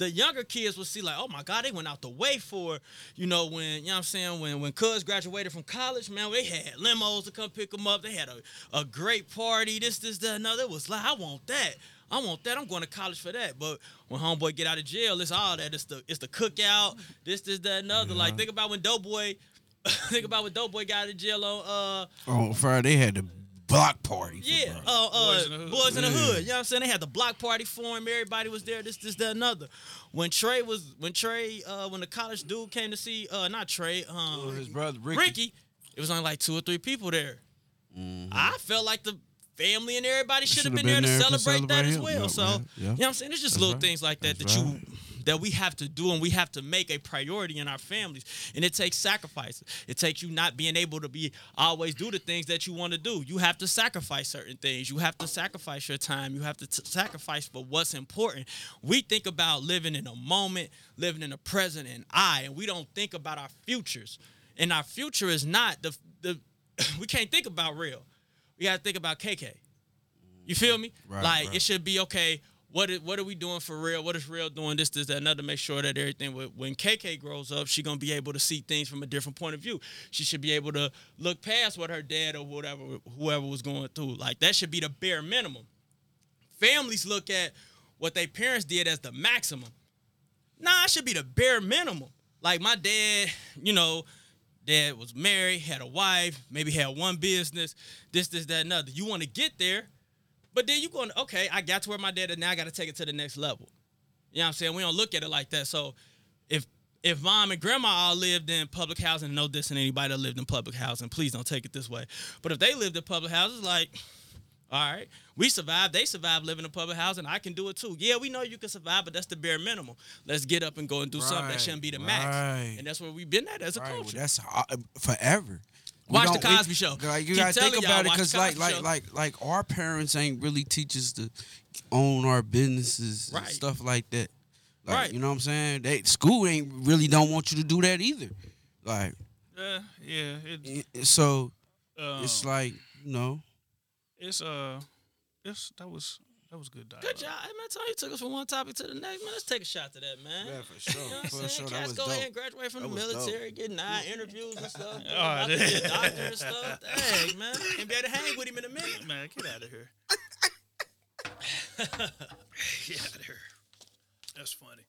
the younger kids will see like, oh my God, they went out the way for, you know, when you know what I'm saying, when when Cuz graduated from college, man, they had limos to come pick them up. They had a, a great party, this, this, that, another. It was like, I want that. I want that. I'm going to college for that. But when homeboy get out of jail, it's all that. It's the it's the cookout. This, this, that, another. Like think about when Doughboy. think about when Doughboy got out of jail on uh On Friday, they had the block party. yeah, bro. uh, uh, Boyz n the Hood. Boyz n the Hood. You know what I'm saying? They had the block party for him. Everybody was there. This, this, that, another. When Trey was, when Trey, uh, when the college dude came to see, uh, not Trey, um, his brother Ricky. Ricky, it was only like two or three people there. I felt like the family and everybody should have Should've been, there been to there to celebrate, that celebrate as well. Yeah, so man. Yeah. you know what I'm saying? It's just That's little right. things like that That's that right. you that we have to do and we have to make a priority in our families. And it takes sacrifices. It takes you not being able to be always do the things that you want to do. You have to sacrifice certain things. You have to sacrifice your time. You have to t- sacrifice for what's important. We think about living in a moment, living in the present and I, and we don't think about our futures. And our future is not the the we can't think about real. We got to think about KK. You feel me? Right, like right. it should be okay. What is, what are we doing for real? What is real doing this, this, that, another? Make sure that everything. When KK grows up, she gonna be able to see things from a different point of view. She should be able to look past what her dad or whatever, whoever was going through. Like that should be the bare minimum. Families look at what their parents did as the maximum. Nah, it should be the bare minimum. Like my dad, you know, dad was married, had a wife, maybe had one business, this, this, that, another. You want to get there, but then you going, okay, I got to where my dad is now. I got to take it to the next level. You know what I'm saying? We don't look at it like that. So if if mom and grandma all lived in public housing, no dissing anybody that lived in public housing, please don't take it this way. But if they lived in public houses, like, all right, we survived. They survived living in public housing. I can do it too. Yeah, we know you can survive, but that's the bare minimum. Let's get up and go and do something that shouldn't be the max. And that's where we've been at as a Right, well, culture. that's uh, forever. Watch the Cosby Show. Like you Keep gotta think about it, because like like Show. like like our parents ain't really teach us to own our businesses and stuff like that. Like, Right. You know what I'm saying? They school ain't really don't want you to do that either. Like Uh, yeah, it, so um, it's like you know. it's uh, it's that was that was good. Dialogue. Good job. Hey, man, Tony you took us from one topic to the next. Man, let's take a shot to that, man. Yeah, for sure. You know what I'm For saying? sure. Cats go dope. ahead and graduate from That the was dope. military, get nine interviews and stuff. Oh, about to be a doctor and stuff. Dang, man. And be able to hang with him in a minute. Man, get out of here. get out of here. That's funny.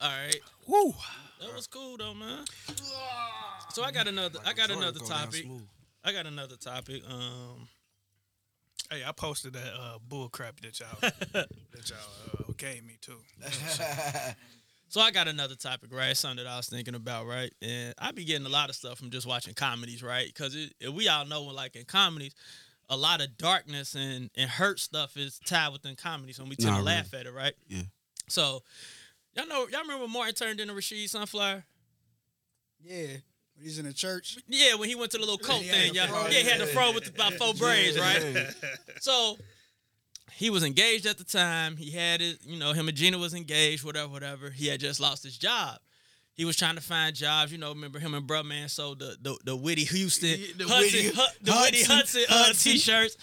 All right. Woo. That was cool though, man. So I got another I got another topic. I got another topic. Um Hey, I posted that uh, bull crap that y'all that y'all uh, gave me too. So I got another topic, right? Something that I was thinking about, right? And I be getting a lot of stuff from just watching comedies, right? Because we all know, like in comedies, a lot of darkness and, and hurt stuff is tied within comedy. So we tend Nah, to laugh at it, right? Yeah. So y'all know, y'all remember Martin turned into Rashid Sunflower? Yeah, when he's in the church. Yeah, when he went to the little coat He thing, y'all. fro. Yeah, he had the fro with the, about four braids, right? So he was engaged at the time. He had it, you know, him and Gina was engaged, whatever, whatever. He had just lost his job. He was trying to find jobs, you know. Remember him and Bruh Man sold the the, the Whitty Houston, The Hudson, Whitney Hu- the Whitty Hudson, Hudson- uh, t-shirts.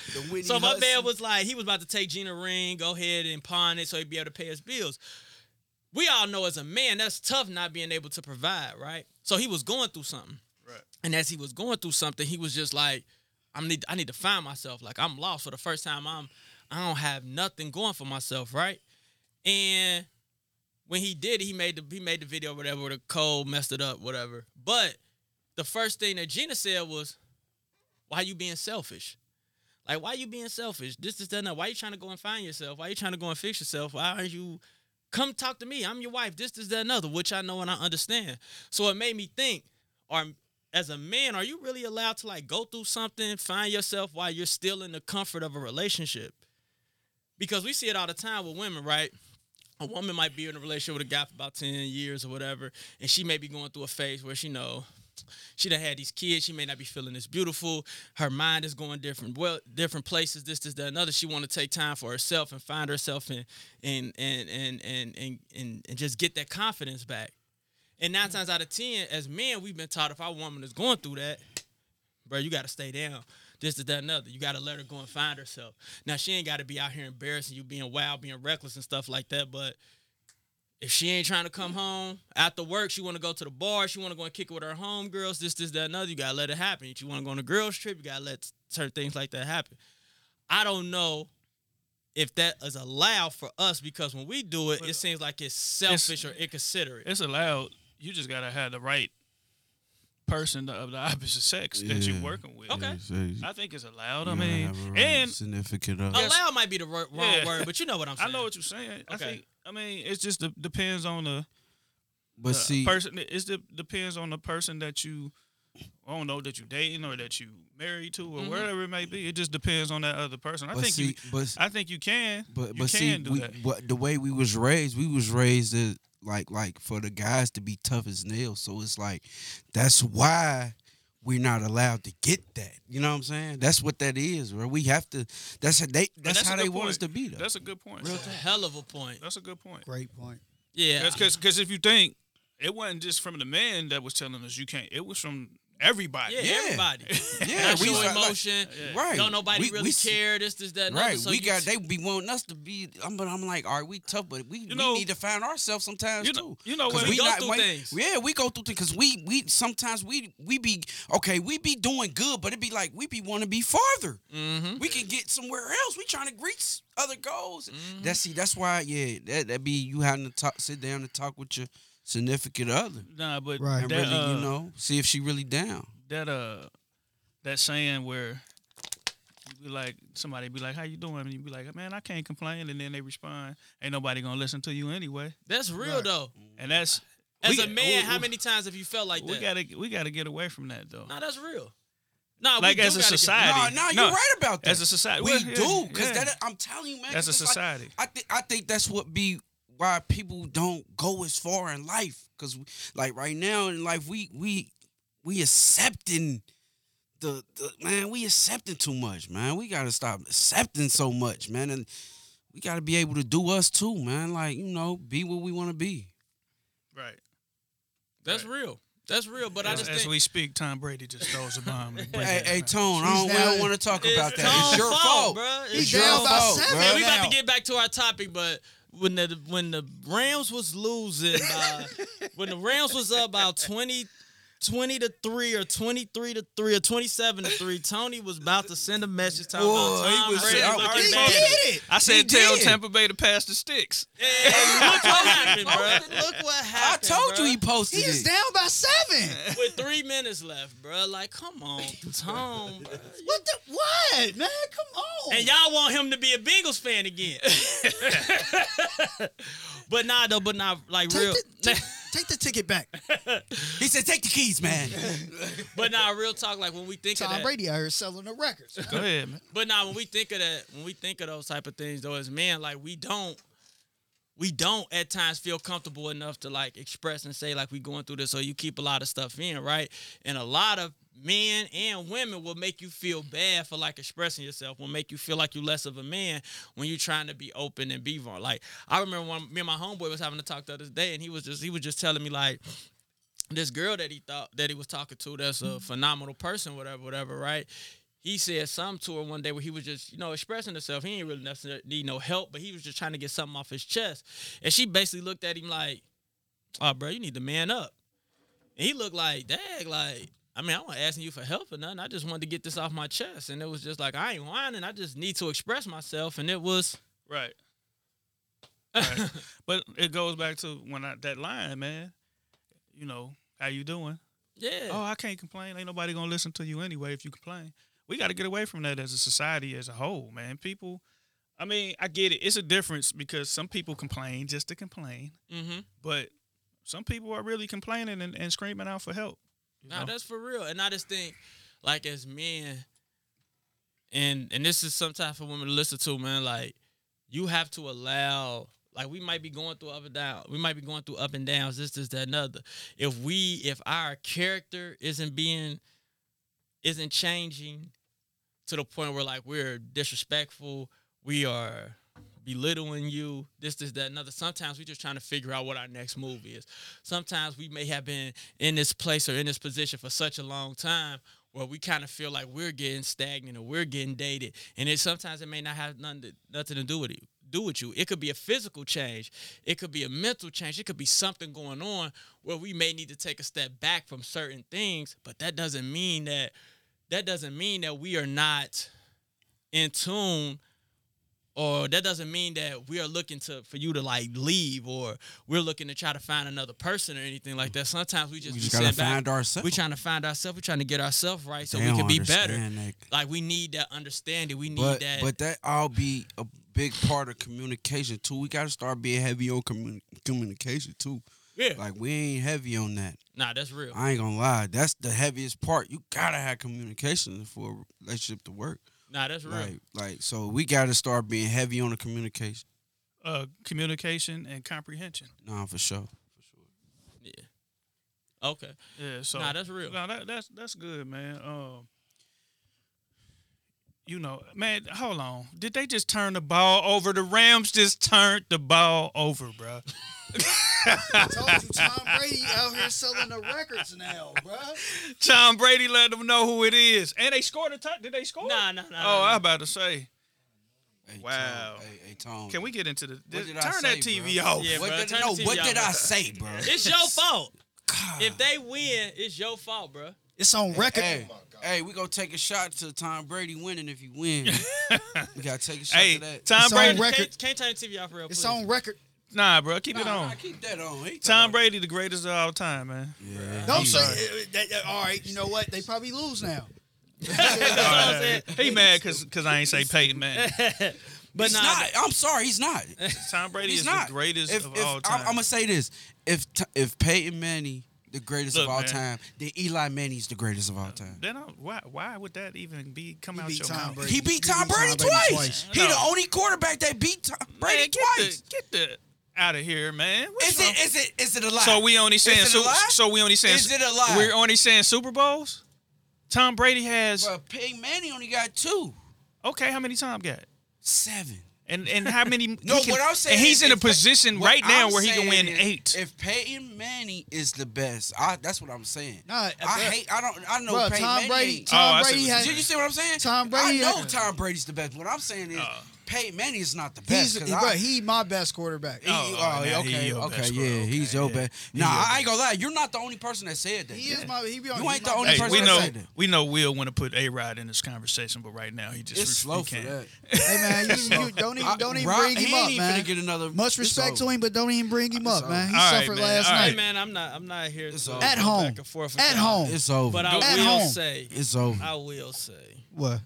So my man was like, he was about to take Gina ring, go ahead and pawn it so he'd be able to pay his bills. We all know as a man that's tough not being able to provide, right? So he was going through something. Right. And as he was going through something, he was just like, I need I need to find myself. Like I'm lost for the first time. I'm I don't have nothing going for myself, right? And when he did, he made the he made the video, whatever, the code messed it up, whatever. But the first thing that Gina said was, Why you being selfish? Like, why you being selfish? This is that. and that. Why you trying to go and find yourself? Why you trying to go and fix yourself? Why aren't you come talk to me? I'm your wife. This is that another, which I know and I understand. So it made me think, or as a man, are you really allowed to like go through something, find yourself while you're still in the comfort of a relationship? Because we see it all the time with women, right? A woman might be in a relationship with a guy for about 10 years or whatever, and she may be going through a phase where she know she done had these kids. She may not be feeling as beautiful. Her mind is going different, well, different places. This, this, that, another. She want to take time for herself and find herself and and and and and and and, and just get that confidence back. And nine mm. times out of ten, as men, we've been taught if our woman is going through that, bro, you got to stay down. This, this, that, another. You got to let her go and find herself. Now she ain't got to be out here embarrassing you, being wild, being reckless and stuff like that. But if she ain't trying to come home after work, she want to go to the bar. She want to go and kick it with her homegirls. This, this, that, another. You gotta let it happen. If you want to go on a girls trip, you gotta let certain things like that happen. I don't know if that is allowed for us because when we do it, it seems like it's selfish or inconsiderate. It's allowed. You just gotta have the right person of the opposite sex that you're working with. Okay. Yeah, so I think it's allowed. I mean, right and significant other. Yes. Allow might be the wor- wrong Yeah. word, but you know what I'm saying. I know what you're saying. I Okay. think. I mean, it just de- depends on the, But the see, person. It de- depends on the person that you. I don't know that you dating or that you married to or Mhm. wherever it may be. It just depends on that other person. I but think see, you. but I think you can. But you but can see, do we, that. what the way we was raised, we was raised as, like like for the guys to be tough as nails. So it's like that's why we're not allowed to get that. You know what I'm saying? That's what that is, bro. We have to. That's how they. But That's, how good they want us to be. Though. That's a good point. That's a hell of a point. That's a good point. Great point. Yeah. because Because if you think it wasn't just from the man that was telling us you can't, it was from everybody. yeah, Yeah. everybody. yeah, Not we show start, like- emotion. right. Don't nobody We- really we care. This, this, that, Right. So we got t- they be wanting us to be. I'm, but I'm like, all right, we tough, but we, we know- need to find ourselves sometimes You know, too. you know 'Cause what? We go not- through wait- things. Yeah, we go through things because we we sometimes we we be okay. We be doing good, but it be like we be want to be farther. Mhm. We can get somewhere else. We trying to reach other goals. Mhm. That's see. That's why. Yeah, that that be you having to talk, sit down and talk with your significant other Nah, but Right. that, really, uh, you know, see if she really down. that uh that saying where you be like somebody be like, How you doing? And you be like, Man, I can't complain and then they respond, Ain't nobody gonna listen to you anyway. That's real Right. though. And that's As we a man, we- how many times have you felt like we that? gotta we gotta get away from that though. No, that's real. No, Like, we do as a society. No, no, No, you're right about that. As a society. we well, yeah, do because yeah. that I'm telling you, man. As a it's like- society. I think I think that's what be why people don't go as far in life because like right now in life we we we accepting the, the man we accepting too much man we gotta stop accepting so much man and we gotta be able to do us too man like you know be what we want to be Right. That's real. That's real. But I As, just as think we speak, Tom Brady just throws a bomb. hey, it. hey Tone I don't, we don't want to talk about that it's your fault, bro. It's He's your down by fault, seven. bruh. we about to get back to our topic, but when the when the Rams was losing by when the Rams was up about 20, 20 to three or twenty three to three or twenty seven to three, Tony was about to send a message talking Boy, about he was- Brady I- He bad. did it. I He said tell did. Tampa Bay to pass the sticks. And look what happened, bro. Look what I told bro. you he posted He's it down by seven. with three minutes left, bro. Like, come on, Tom. bro. What the what, man? Come on. And y'all want him to be a Bengals fan again. but nah, though, but not like take real. the, take, take the ticket back. he said take the keys man but nah, real talk. Like when we think of Tom that. Brady out here selling the records. Go ahead, man. But nah, when we think of that, when we think of those type of things, though, as men, like we don't, we don't at times feel comfortable enough to like express and say like we going through this. So you keep a lot of stuff in, right? And a lot of men and women will make you feel bad for like expressing yourself. Will make you feel like you're less of a man when you're trying to be open and be vulnerable. Like I remember when me and my homeboy was having a talk the other day, and he was just he was just telling me like this girl that he thought that he was talking to that's a mm-hmm. phenomenal person, whatever, whatever, right? He said something to her one day where he was just, you know, expressing himself. He didn't really necessarily need no help, but he was just trying to get something off his chest. And she basically looked at him like, Oh, bro, you need to man up. And he looked like, Dag, like, I mean, I wasn't asking you for help or nothing. I just wanted to get this off my chest. And it was just like, I ain't whining. I just need to express myself. And it was Right. Right. but it goes back to when I, that line, man. You know, how you doing? yeah. Oh, I can't complain. Ain't nobody gonna listen to you anyway if you complain. We got to get away from that as a society as a whole, man. People, I mean, I get it. It's a difference because some people complain just to complain, mm-hmm. but some people are really complaining and, and screaming out for help. you Nah, that's for real. And I just think, like, as men, and and this is sometimes for women to listen to, man. Like, you have to allow. Like we might be going through up and down. We might be going through up and downs. This, this, that, another. If we, if our character isn't being, isn't changing, to the point where like we're disrespectful, we are belittling you, this, this, that, another. Sometimes we're just trying to figure out what our next move is. Sometimes we may have been in this place or in this position for such a long time where we kind of feel like we're getting stagnant or we're getting dated. And it sometimes it may not have nothing to, nothing to do with you. Do with you. It could be a physical change. It could be a mental change. It could be something going on where we may need to take a step back from certain things. But that doesn't mean that that doesn't mean that we are not in tune or that doesn't mean that we are looking to for you to like leave or we're looking to try to find another person or anything like that. Sometimes we just We just gotta back, find ourselves. We're trying to find ourselves. We're trying to get ourselves right so They we can be better. that. Like we need that understanding. We need But that. but that all be a big part of communication too. We gotta start being heavy on commun- communication too. yeah. Like we ain't heavy on that. nah, that's real. I ain't gonna lie. That's the heaviest part. You gotta have communication for a relationship to work. Nah, that's real. Like like so we gotta start being heavy on the communication. Uh, communication and comprehension. Nah, for sure. For sure. Yeah. Okay. Yeah, so Nah, that's real. No, that, that's that's good, man. Um, you know, man, hold on. Did they just turn the ball over? The Rams just turned the ball over, bro. I told you, Tom Brady out here selling the records now, bro. Tom Brady let them know who it is, and they scored a touch. Did they score? Nah, nah, nah. Oh, nah, I nah. about to say. Hey, Wow. Tom, hey, hey Tom. Can we get into the? What did I turn say, that TV bro? off. Yeah, what bro, did, turn no, the TV what off, did bro. I say, bro? It's your fault. God. If they win, it's your fault, bro. It's on record. Hey, hey, we gonna take a shot to Tom Brady winning if he win. we gotta take a shot Hey, to that. Tom It's on Brady. record. Can't, can't turn the TV off real It's please. on record. Nah, bro, keep it on. nah, keep that on. He Tom talking- Brady, the greatest of all time, man. Yeah. Don't say. uh, that- that- all right, you know what? They probably lose now. That's what I'm saying. He mad because because I ain't say Peyton, man. But He's nah, not. I'm sorry, he's not. Tom Brady He's is not the greatest if, of if, all I'm, time. I'm gonna say this: if T- if Peyton Manning the greatest Look, of all man. time, then Eli Manning's the greatest of all uh, time. then I, why why would that even be come He out your Tom mouth? Brady. He beat He Tom beat Brady Tom Brady twice. twice. He No. the only quarterback that beat Tom Brady Man, get twice. the get the out of here, man. What's Is wrong? it is it is it a lie? So we only saying Is it a lie? so we only saying Is it a lie? We're only saying Super Bowls. Tom Brady has But Peyton Manning only got two, okay. How many Tom got? seven. And and how many? No, can- what I'm saying, and he's is in a position what right now I'm where he can saying win is eight. If Peyton Manning is the best, I, that's what I'm saying. Nah, I hate. I don't. I know Bro, Peyton Tom Manning. Brady. ain't- Oh, I Tom see Brady has. Did you see what I'm saying? Tom Brady I know Tom Brady's the best. What I'm saying is Uh. Peyton Manning is not the best. He's, 'cause bro, I- he my best quarterback. He, Oh, oh, oh, yeah, now he okay, okay, yeah, friend. he's your yeah. best. Nah, your I ain't gonna lie. You're not the only person that said that. He is my. He be on. You ain't the only best Hey, person we that know said that. we know Will want to put A Rod in this conversation, but right now he just It's ref- slow he for can't. that. Hey man, you, you don't even don't even Rob- bring he him ain't up, even man. finna get another. Much respect to him, but don't even bring him up, man. He over. All right, suffered last All right. Hey night. man, I'm not. I'm not here It's to over. At home. back and forth At home. It's over. But I will say, it's over. I will say, What?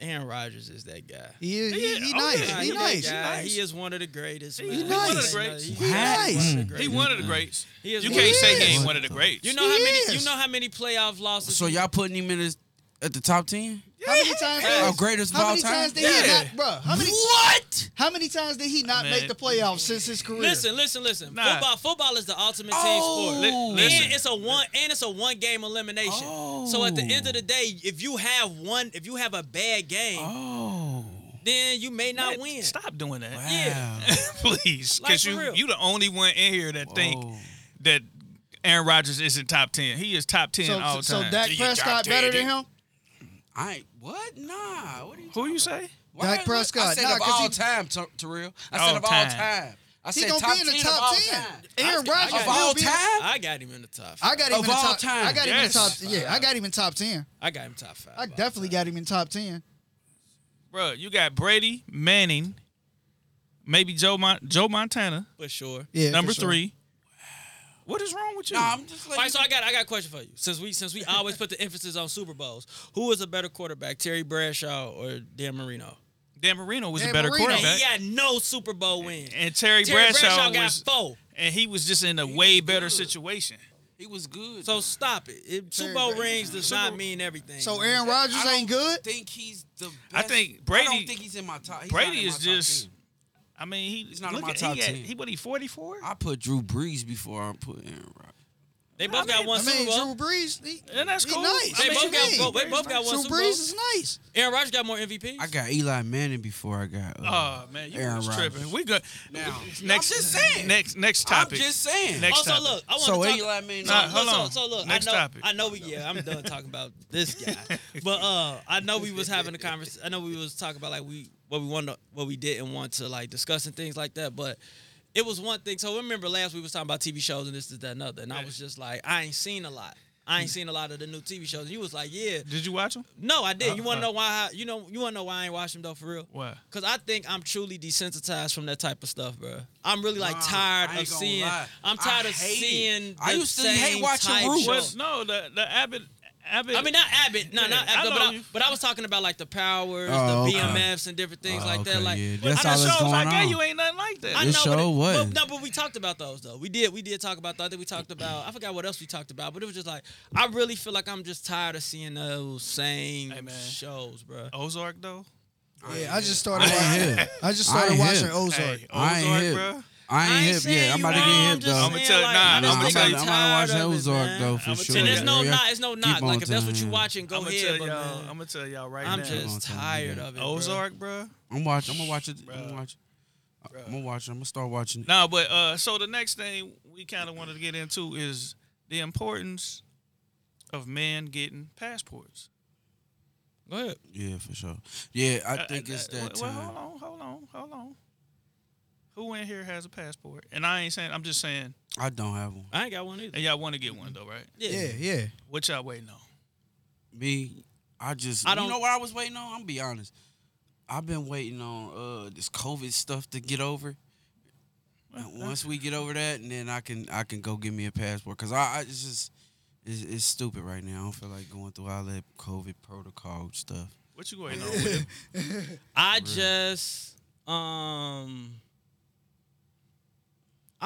Aaron Rodgers is that guy. He is. He, Yeah, he oh, nice. yeah, he he nice. nice. He is one of the greatest. He's man. one of the He's greats. He, He is nice. one of the mm. He greats. one of the greats. He is You can't say he ain't one of the greats. You know how many? You know how many playoff losses? So y'all putting him in his, at the top ten? How many times? Oh, did- greatest of How all many time? times did Yeah. he not, bro? How many? What? How many times did he not Man. make the playoffs since his career? Listen, listen, listen. Nah. Football, football is the ultimate team Oh. sport. Li- listen. And it's a one and it's a one game elimination. Oh. So at the end of the day, if you have one, if you have a bad game, Oh. then you may not Man, win. Stop doing that. Yeah. Please, Like, because for you real. you the only one in here that think Whoa. that Aaron Rodgers isn't top ten. He is top ten So, all so time. Dak Prescott better than him? I. What? Nah. What are you Who you say? Why- Dak Prescott. I said Nah, of 'cause all he- time, Ter- Terrell. I All said of all time. time. I He said gonna top be in the 10 top of all ten. time. Aaron I- I Rodgers Of will all be- time? I got him in the top. I got him Of in the all top. time. I got him in the Yes. top. Yeah, I got him in top ten. I got him top five. I definitely got him in top ten. Bro, you got Brady, Manning, maybe Joe Mon- Joe Montana, for sure. Yeah, number for sure. three. What is wrong with you? Nah, I'm just like. right, so I got I got a question for you. Since we since we always put the emphasis on Super Bowls, who is a better quarterback, Terry Bradshaw or Dan Marino? Dan Marino was Dan a better Marino. And quarterback, he got no Super Bowl win. and Terry, Terry Bradshaw, Bradshaw got was, four. and he was just in a way better good. situation. he was good. So though. stop it. it Super Bowl rings does Super- not mean everything. So. Aaron Rodgers I don't ain't good. think he's the best. I think Brady. I Brady- don't think he's in my top. He's Brady not in is top just- 10. I mean, he, He's not in look my at, top he, had- 10. he what he forty four? I put Drew Brees before I put Aaron Rodgers. they both I got mean- one I mean, Super Bowl. Drew Brees. He, And that's he cool. Nice. They I both got you both, they both got one Drew Super Brees Bowl. is nice. Aaron Rodgers got more MVPs. I got Eli Manning before I got. Uh, Oh man, you Aaron was Rodgers. tripping. We got Now, next. I'm just saying. Next next topic. I'm just saying. Next also, topic. look, I want so to talk. Eli Manning. Nah, look, hold so, on. so look, Next I know, topic. I know we, yeah, I'm done talking about this guy, but uh, I know we was having a conversation. I know we was talking about like we what we wanted, what we didn't want to like discuss and things like that, but it was one thing. So remember last we was talking about TV shows and this, this, that, and other, and I was just like, I ain't seen a lot. I ain't mm. seen a lot of the new TV shows. You was like, yeah. Did you watch them? No, I did. You uh, want to uh. know why? You know, you want to know why I ain't watched them though for real? Why? Cause I think I'm truly desensitized from that type of stuff, bro. I'm really like tired I of seeing. lie. I'm I tired of hate it. seeing. I used to hate watching Roots. No the the Abbott Abbott. I mean, not Abbott, no, Yeah, not I Abbott, but I, but I was talking about like the powers, Oh, the okay. BMFs, and different things Oh, like that. Like, yeah. That's I all that's shows I going gave on. you ain't nothing like that. I This know, show but, it- but, no, but we talked about those though. We did, we did talk about. those. I we talked about. I forgot what else we talked about, but it was just like I really feel like I'm just tired of seeing those same Hey, shows, bro. Ozark though. Yeah, I just started. I watching. I just started ain't watching. Ozark. Hey, Ozark, hip. bro. I ain't hip saying yet. I'm about to get hip though. I'ma saying, tell- like, nah, I'm I'ma just tell you- I'm gonna watch tired of it, Ozark, though, for I'ma sure. And you- there's no Yeah. knock. It's no knock. Like if that's what you telling me. watching, go I'm gonna ahead. tell But y'all. man, I'm gonna tell y'all right now. I'm now. Keep on just tired of it. bro. Ozark, bro. I'm watching. I'm gonna watch it. I'm gonna watch it. I'm gonna watch it. I'm gonna start watching it. No, but uh, so the next thing we kind of wanted to get into is the importance of men getting passports. Go ahead. Yeah, for sure. Yeah, I Uh, think uh, it's that well, time. hold on, hold on, hold on. Who in here has a passport? And I ain't saying. I'm just saying. I don't have one. I ain't got one either. And y'all want to get one though, right? Yeah, yeah. What y'all waiting on? Me, I just. I you don't- know what I was waiting on? I'm gonna be honest. I've been waiting on uh this COVID stuff to get over. And once we get over that, and then I can I can go get me a passport. Cause I, I it's just it's, it's stupid right now. I don't feel like going through all that COVID protocol stuff. What you waiting on? With it? I just um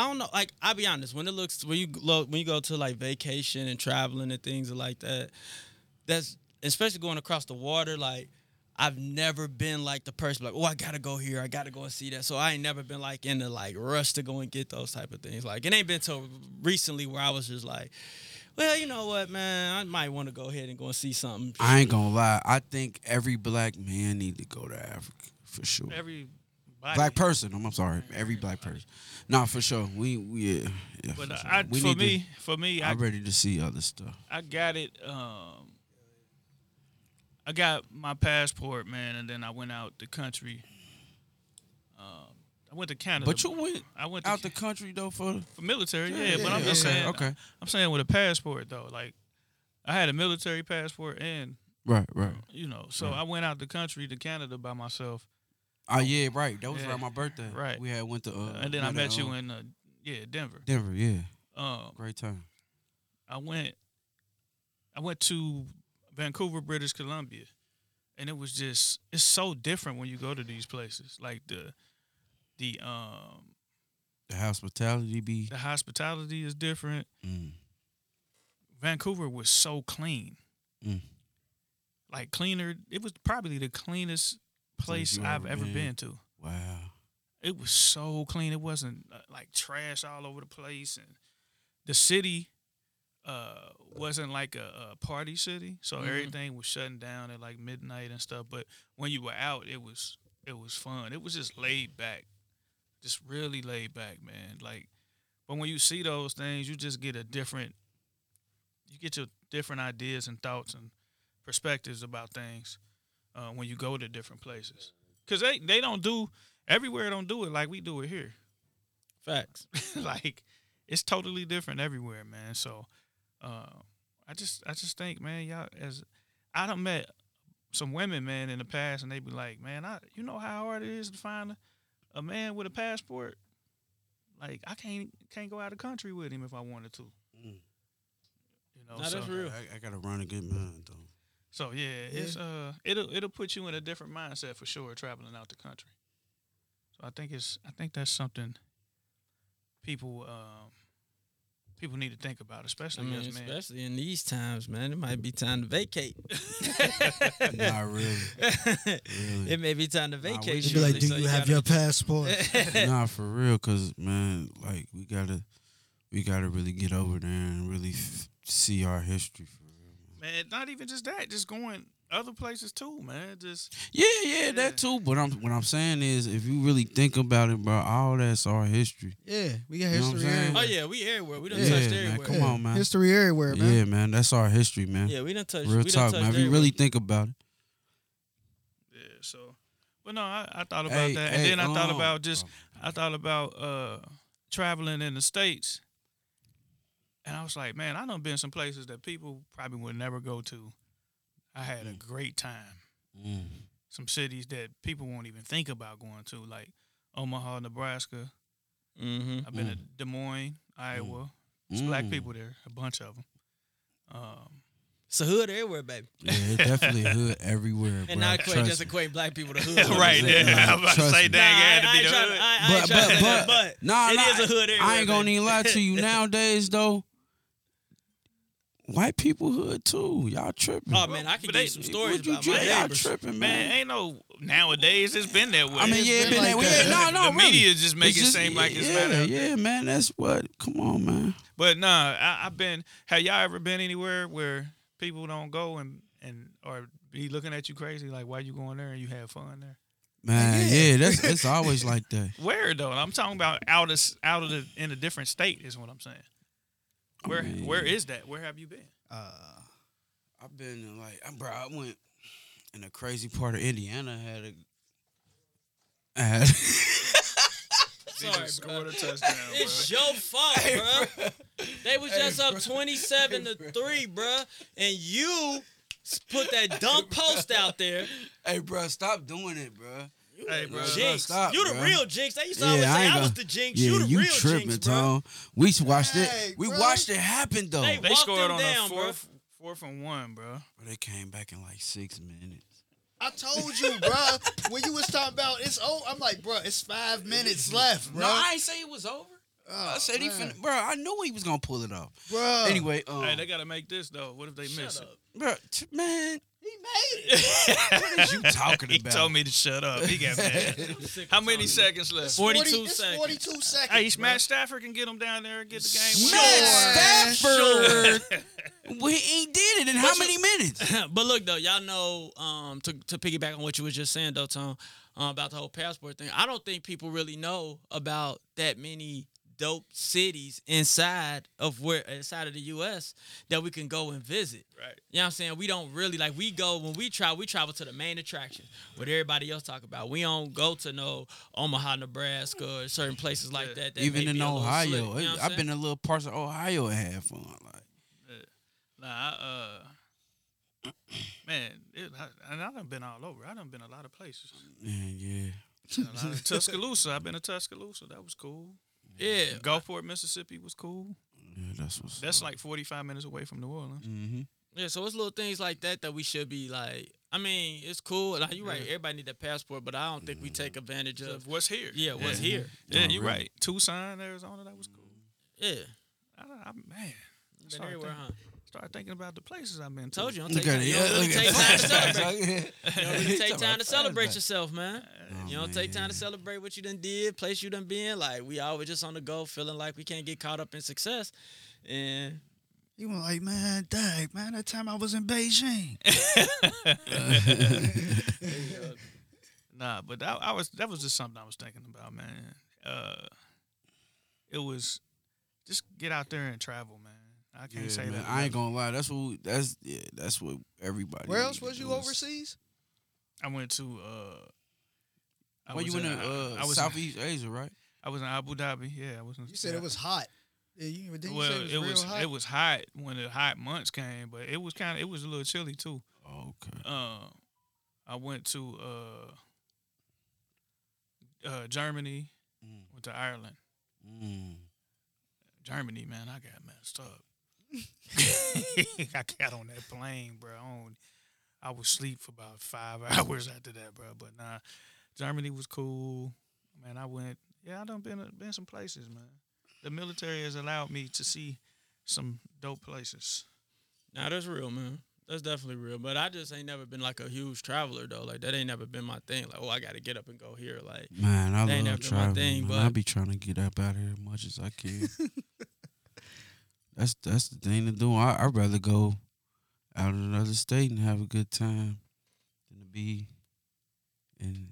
I don't know. Like I'll be honest, when it looks when you go when you go to like vacation and traveling and things like that, that's especially going across the water. Like I've never been like the person like, oh, I gotta go here, I gotta go and see that. So I ain't never been like in the like rush to go and get those type of things. Like it ain't been till recently where I was just like, well, you know what, man, I might want to go ahead and go and see something. I ain't gonna lie. I think every black man need to go to Africa for sure. Every black person. I'm, I'm sorry. Every black person. Nah, for sure. We we yeah. yeah But for uh, sure. I, we for need to- me, for me, I, I'm ready to see other stuff. I got it. Um, I got my passport, man, and then I went out the country. Um, I went to Canada. But you went I went out the country though for for military, yeah. Yeah, but I'm yeah, just okay, saying, okay. I'm saying with a passport though, like I had a military passport, and right, right. you know, so I went out the country to Canada by myself, Oh yeah, right. That was Yeah, around my birthday. right. We had went to uh, and then I met to, you uh, in uh, yeah Denver. Denver. Yeah, Um, great time. I went I went to Vancouver, British Columbia. And it was just it's so different when you go to these places. Like the the um The hospitality be. the hospitality is different. Mm, Vancouver was so clean. Mm. Like cleaner, it was probably the cleanest place I've ever been. been to. wow. It was so clean. It wasn't uh, like trash all over the place, and the city uh, wasn't like a, a party city, so Mhm. everything was shutting down at like midnight and stuff. But when you were out, it was it was fun. It was just laid back, just really laid back, man. Like, but when you see those things, you just get a different, you get your different ideas and thoughts and perspectives about things uh, when you go to different places. Cause they they don't do everywhere don't do it like we do it here. Facts. like it's totally different everywhere, man. So uh, I just I just think, man, y'all as I done met some women, man, in the past, and they be like, man, I you know how hard it is to find a, a man with a passport. Like I can't can't go out of country with him if I wanted to. Mm. You know, Nah, so, that's real. I, I gotta run a good man though. So yeah, it's uh it'll it'll put you in a different mindset for sure traveling out the country. So I think it's I think that's something people um people need to think about, I especially mean, as men. especially in these times, man, it might be time to vacate. Not really. Really. it may be time to vacate. should Be like, do so you have gotta- your passport? nah, for real, cause man, like we gotta, we gotta really get over there and really f- see our history for real. Man, not even just that, just going other places too, man. Just Yeah, yeah, Yeah. that too. But I'm what I'm saying is, if you really think about it, bro, all that's our history. yeah, we got You know what I'm history saying? Oh yeah, we everywhere. We done Yeah, touched man, everywhere. come Yeah, on, man. History everywhere, man. Yeah, man, that's our history, man. Yeah, we done touched. Real we talk, done man. touched If you really think about it, yeah, so but no, I, I thought about Hey, that. hey, and then I thought um, about just I thought about uh traveling in the States. And I was like, man, I done been some places that people probably would never go to. I had a great time. Mm. Some cities that people won't even think about going to, like Omaha, Nebraska. Mm-hmm. I've been to Des Moines, Iowa. There's black Mm. people there, a bunch of them. Um, It's a hood everywhere, baby. Yeah, it's definitely a hood everywhere, And bro. not equate, Trust just me. equate black people to hood. right Yeah, like, I'm about to trust say, me. dang, it had to be the trying, hood. I, I ain't But but to, but but nah, it nah, is a hood everywhere. I ain't gonna even lie to you. Nowadays though, white people hood too. Y'all tripping. Oh man, I can But give some stories What you about my tri- y'all neighbors. tripping, Man, man. ain't no nowadays. It's been that way. I mean, yeah, it been been like that way. that. Yeah, no, no, the really. media just make It's it just- seem like it's yeah, not Yeah, man, that's what. Come on, man. But nah, I, I've been. Have y'all ever been anywhere where people don't go and and or be looking at you crazy like why you going there and you have fun there? Man, Yeah. yeah, that's it's always like that. Where though? I'm talking about out of out of the in a different state is what I'm saying. Where mean- where is that? Where have you been? Uh, I've been in like, I- bro, I went in a crazy part of Indiana. I had a, I had. Sorry, scored bro. a touchdown, It's your fault, bro. They was just up twenty-seven to three, bro, and you put that dunk post out there. hey, bro, stop doing it, bro. Hey, bro. Jinx, stop, you the bro. real Jinx. They used to Yeah, always say ain't I, was gonna- the Jinx. Yeah, you the you real tripping, Jinx, bro. Tom. We watched Hey, it. We bro. watched it happen though. They They scored on down, a bro. fourth fourth and one, bro. But they came back in like six minutes. I told you, bro. when you was talking about it's oh, I'm like, bro, it's five minutes left, bro. No, I ain't say it was over. Oh, I said he man. finna, bro. I knew he was gonna pull it off. bro. Anyway, um, Hey, they gotta make this though. What if they miss Shut it? bro, t- man, he made it. what is you talking He about? He told me to shut up. He got mad. How many seconds left? It's 42 it's seconds. 42 seconds. Hey, bro. Matt Stafford can get him down there and get the game. Matt Sure. Stafford. we he did it in how many minutes? but look though, y'all know um, to to piggyback on what you was just saying though, Tom, uh, about the whole passport thing. I don't think people really know about that many dope cities inside of where inside of the U.S. that we can go and visit. Right. You know what I'm saying? We don't really like we go when we travel. We travel to the main attraction, what everybody else talk about. We don't go to no Omaha, Nebraska, or certain places like that. that Even in be a little Ohio, slick, you know I'm I've been saying? in little parts of Ohio and had fun. Like, Nah, I, uh, man, it, I, and I done been all over. I done been a lot of places. man, yeah. Been a lot of- Tuscaloosa. I've been to Tuscaloosa. That was cool. Yeah. Gulfport, Mississippi was cool. Yeah, that's what's That's like 45 minutes away from New Orleans. hmm Yeah, so it's little things like that that we should be like. I mean, it's cool. Like, you're right. Everybody need that passport, but I don't think we take advantage Of of. what's here? Yeah, what's yeah. here. Yeah, you're right. Tucson, Arizona. That was cool. Yeah, I, don't- I, man, been started everywhere, thinking, huh? Started thinking about the places I've been to. Told you, don't take at time. You don't really take time to celebrate. You don't really take time to celebrate yourself, man. You Oh, don't take time to celebrate what you done did, place you done been. Like we always just on the go, feeling like we can't get caught up in success. And He was like, man, dang, man, that time I was in Beijing. Nah, but that, I was that was just something I was thinking about, man. Uh, it was just get out there and travel, man. I can't Yeah, say man, that. I ain't gonna lie. That's what. We, that's yeah. That's what everybody. Where else was you do overseas? I went to. Uh, I Well, you was went to in, uh, I was Southeast Asia, right? I was in Abu Dhabi. Yeah, I was. In, You said it was hot. Yeah, you, didn't you Well, say it was, it real was hot? it was hot when the hot months came, but it was kind of it was a little chilly too. Okay. Uh, I went to uh, uh, Germany, Mm. went to Ireland. Mm. Germany, man, I got messed up. I got on that plane, bro. On, I was sleep for about five hours after that, bro. But nah, Germany was cool. Man, I went. Yeah, I done been uh, been some places, man. The military has allowed me to see some dope places. Nah, that's real, man. That's definitely real. But I just ain't never been like a huge traveler though. Like that ain't never been my thing. Like, oh, I gotta get up and go here. Like, Man, I That ain't love never been my traveling. thing, man. I be trying to get up out here as much as I can. that's that's the thing to do. I I'd rather go out in another state and have a good time than to be in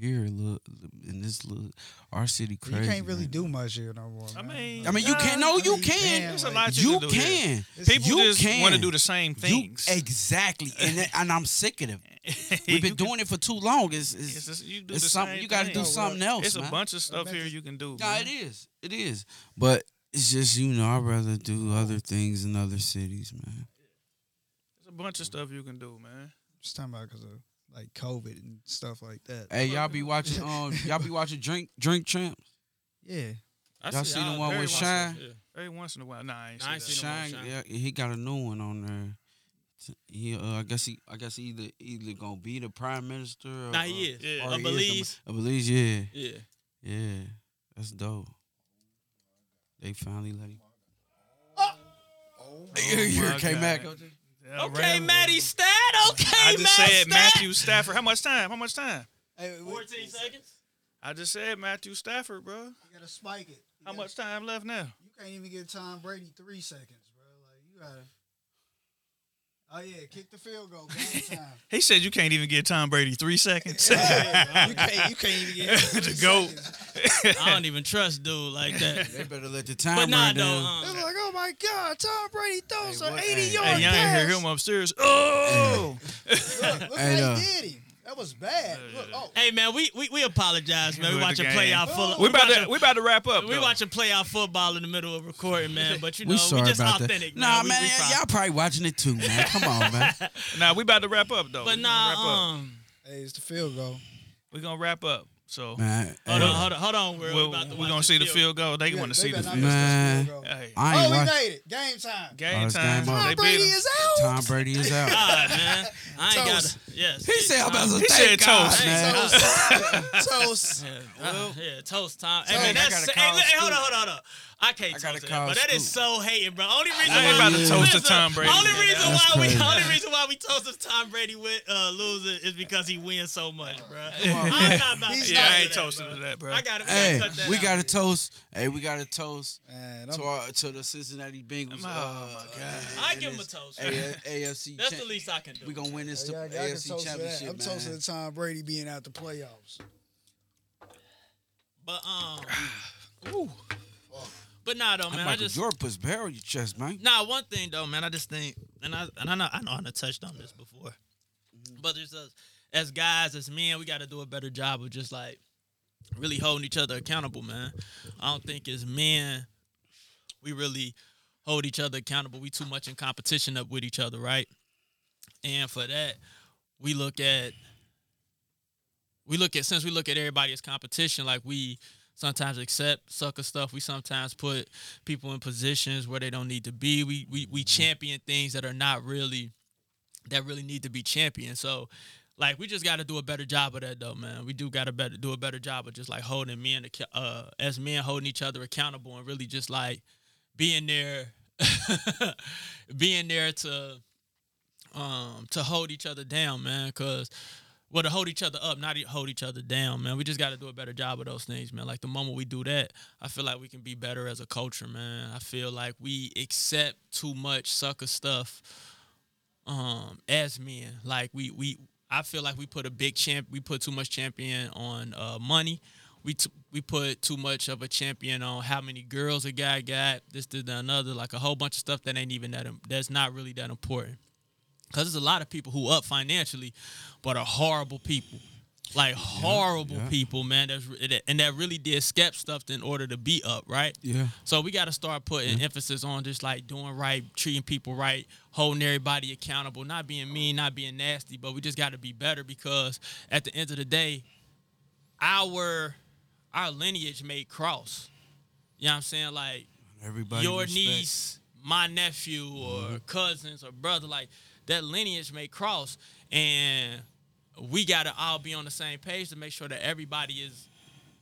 here, look in this little our city. Crazy. you can't really man. do much here no more. I mean, I mean, you can. No, I you mean, can. damn, There's a lot you, You can do can. People You just want to do the same You, things. exactly, and and I'm sick of it. We've been You can- doing it for too long. It's, it's, It's just, you do it's the something same you got to do Oh, something else. It's a bunch of stuff here you can do. No, man. it is. It is. But It's just you know I'd rather do other things in other cities, man. There's a bunch of stuff you can do, man. Just talking about because of like COVID and stuff like that. Hey, y'all be watching um y'all be watching Drink Drink Champs. Yeah. I Y'all see the I one with Shyne? yeah. Every once in a while, nah, I ain't, Nah, I ain't see seen no more Shyne, Shyne. yeah, he got a new one on there. He, uh, I guess he, I guess he either either gonna be the prime minister. Or, Nah, he is. Yeah. or I he believe. is the- I believe, yeah, Yeah. yeah, that's dope. They finally let him. Oh Here my came God. Mac. Yeah, Okay, Matty Stat. Okay, I just Matt said Stat. Matthew Stafford. How much time? How much time? Hey, we, 14 seconds. I just said Matthew Stafford, bro. you gotta spike it. You How gotta- much time left now? You can't even give Tom Brady three seconds, bro. Like you gotta. Oh yeah, kick the field goal. Time. He said you can't even give Tom Brady three seconds. you can't. You can't even get The three goat. Seconds. I don't even trust dude like that. They better let the time But nah, run though. down. They Um, were like, oh my god, Tom Brady throws Hey, an 80 hey, yard Hey, y'all ain't hear him upstairs. Oh, Look, look Hey, how uh, he did him. That was bad. Look, oh, hey man, we we, we apologize, man. We With the watching playoff full. we about to we about to wrap up. we though. watching playoff football in the middle of recording, man. But you know, We we, just about authentic, that. man. Nah, man, we fine. y'all probably watching it too, man. Come on, man. Nah, we about to wrap up though. But we wrap nah, up. um, hey, it's the field goal. we gonna wrap up. So Man, hold hey, on, hold on, hold on. We're, we're, about to we watch gonna see the field goal. They Yeah, want to see the field. not Man. goal. Hey, I Oh, ain't we watch- made it. Game time. game Oh, time. game. They Tom Brady is out. Tom Brady is out. God, man. I ain't got Toast. to. Yes. He said, "I'm about to He thank said God, toast. man." Toast. Toast. Yeah, uh, yeah, toast time. Hey, man, I hey, call look, hey, hold on, hold on, hold on. I can't I gotta toast it, but that is so hating, bro. Only reason I ain't why about to we- toast to Tom Brady. Only reason that's why we, only reason why we toasted Tom Brady with uh, losing is because he wins so much, bro. I'm not about He's to Yeah, I ain't toasting to that, bro. I got it. Hey, cut that we got a toast. Hey, we got a toast to our to the Cincinnati Bengals. Oh, uh, my God. I give him a toast. A- AFC. That's champ- the least I can do. We gonna win this Yeah, I- I AFC toast to that. championship, I'm toasting to Tom Brady being out the playoffs. But um, but nah, though, man. I just Jordan puts barrel your chest, man. Nah, one thing though, man, I just think, and I and I know I know I touched on this before, mm-hmm. but there's us as guys, as men, we got to do a better job of just like really holding each other accountable, man. I don't think as men we really hold each other accountable. We too much in competition up with each other, right? And for that, we look at we look at since we look at everybody as competition, like we sometimes accept sucker stuff. We sometimes put people in positions where they don't need to be. We we we champion things that are not really that really need to be championed. So like we just got to do a better job of that though, man. We do got to better do a better job of just like holding men uh as men holding each other accountable and really just like being there being there to um to hold each other down, man, cuz well, to hold each other up, not hold each other down, man. We just got to do a better job of those things, man. Like the moment we do that, I feel like we can be better as a culture, man. I feel like we accept too much sucker stuff um as men. Like we we I feel like we put a big champ we put too much champion on uh money. We t- we put too much of a champion on how many girls a guy got, this, this, another, like a whole bunch of stuff that ain't even that im- that's not really that important. Cause there's a lot of people who up financially, but are horrible people, like horrible yeah. people, man. That's that- and that really did skep stuff in order to be up, right? Yeah. So we got to start putting emphasis on just like doing right, treating people right, holding everybody accountable, not being mean, not being nasty, but we just got to be better because at the end of the day, our our lineage may cross. You know what I'm saying? Like Everybody. your respect. niece, my nephew, or mm-hmm. cousins or brother, like that lineage may cross, and we gotta all be on the same page to make sure that everybody is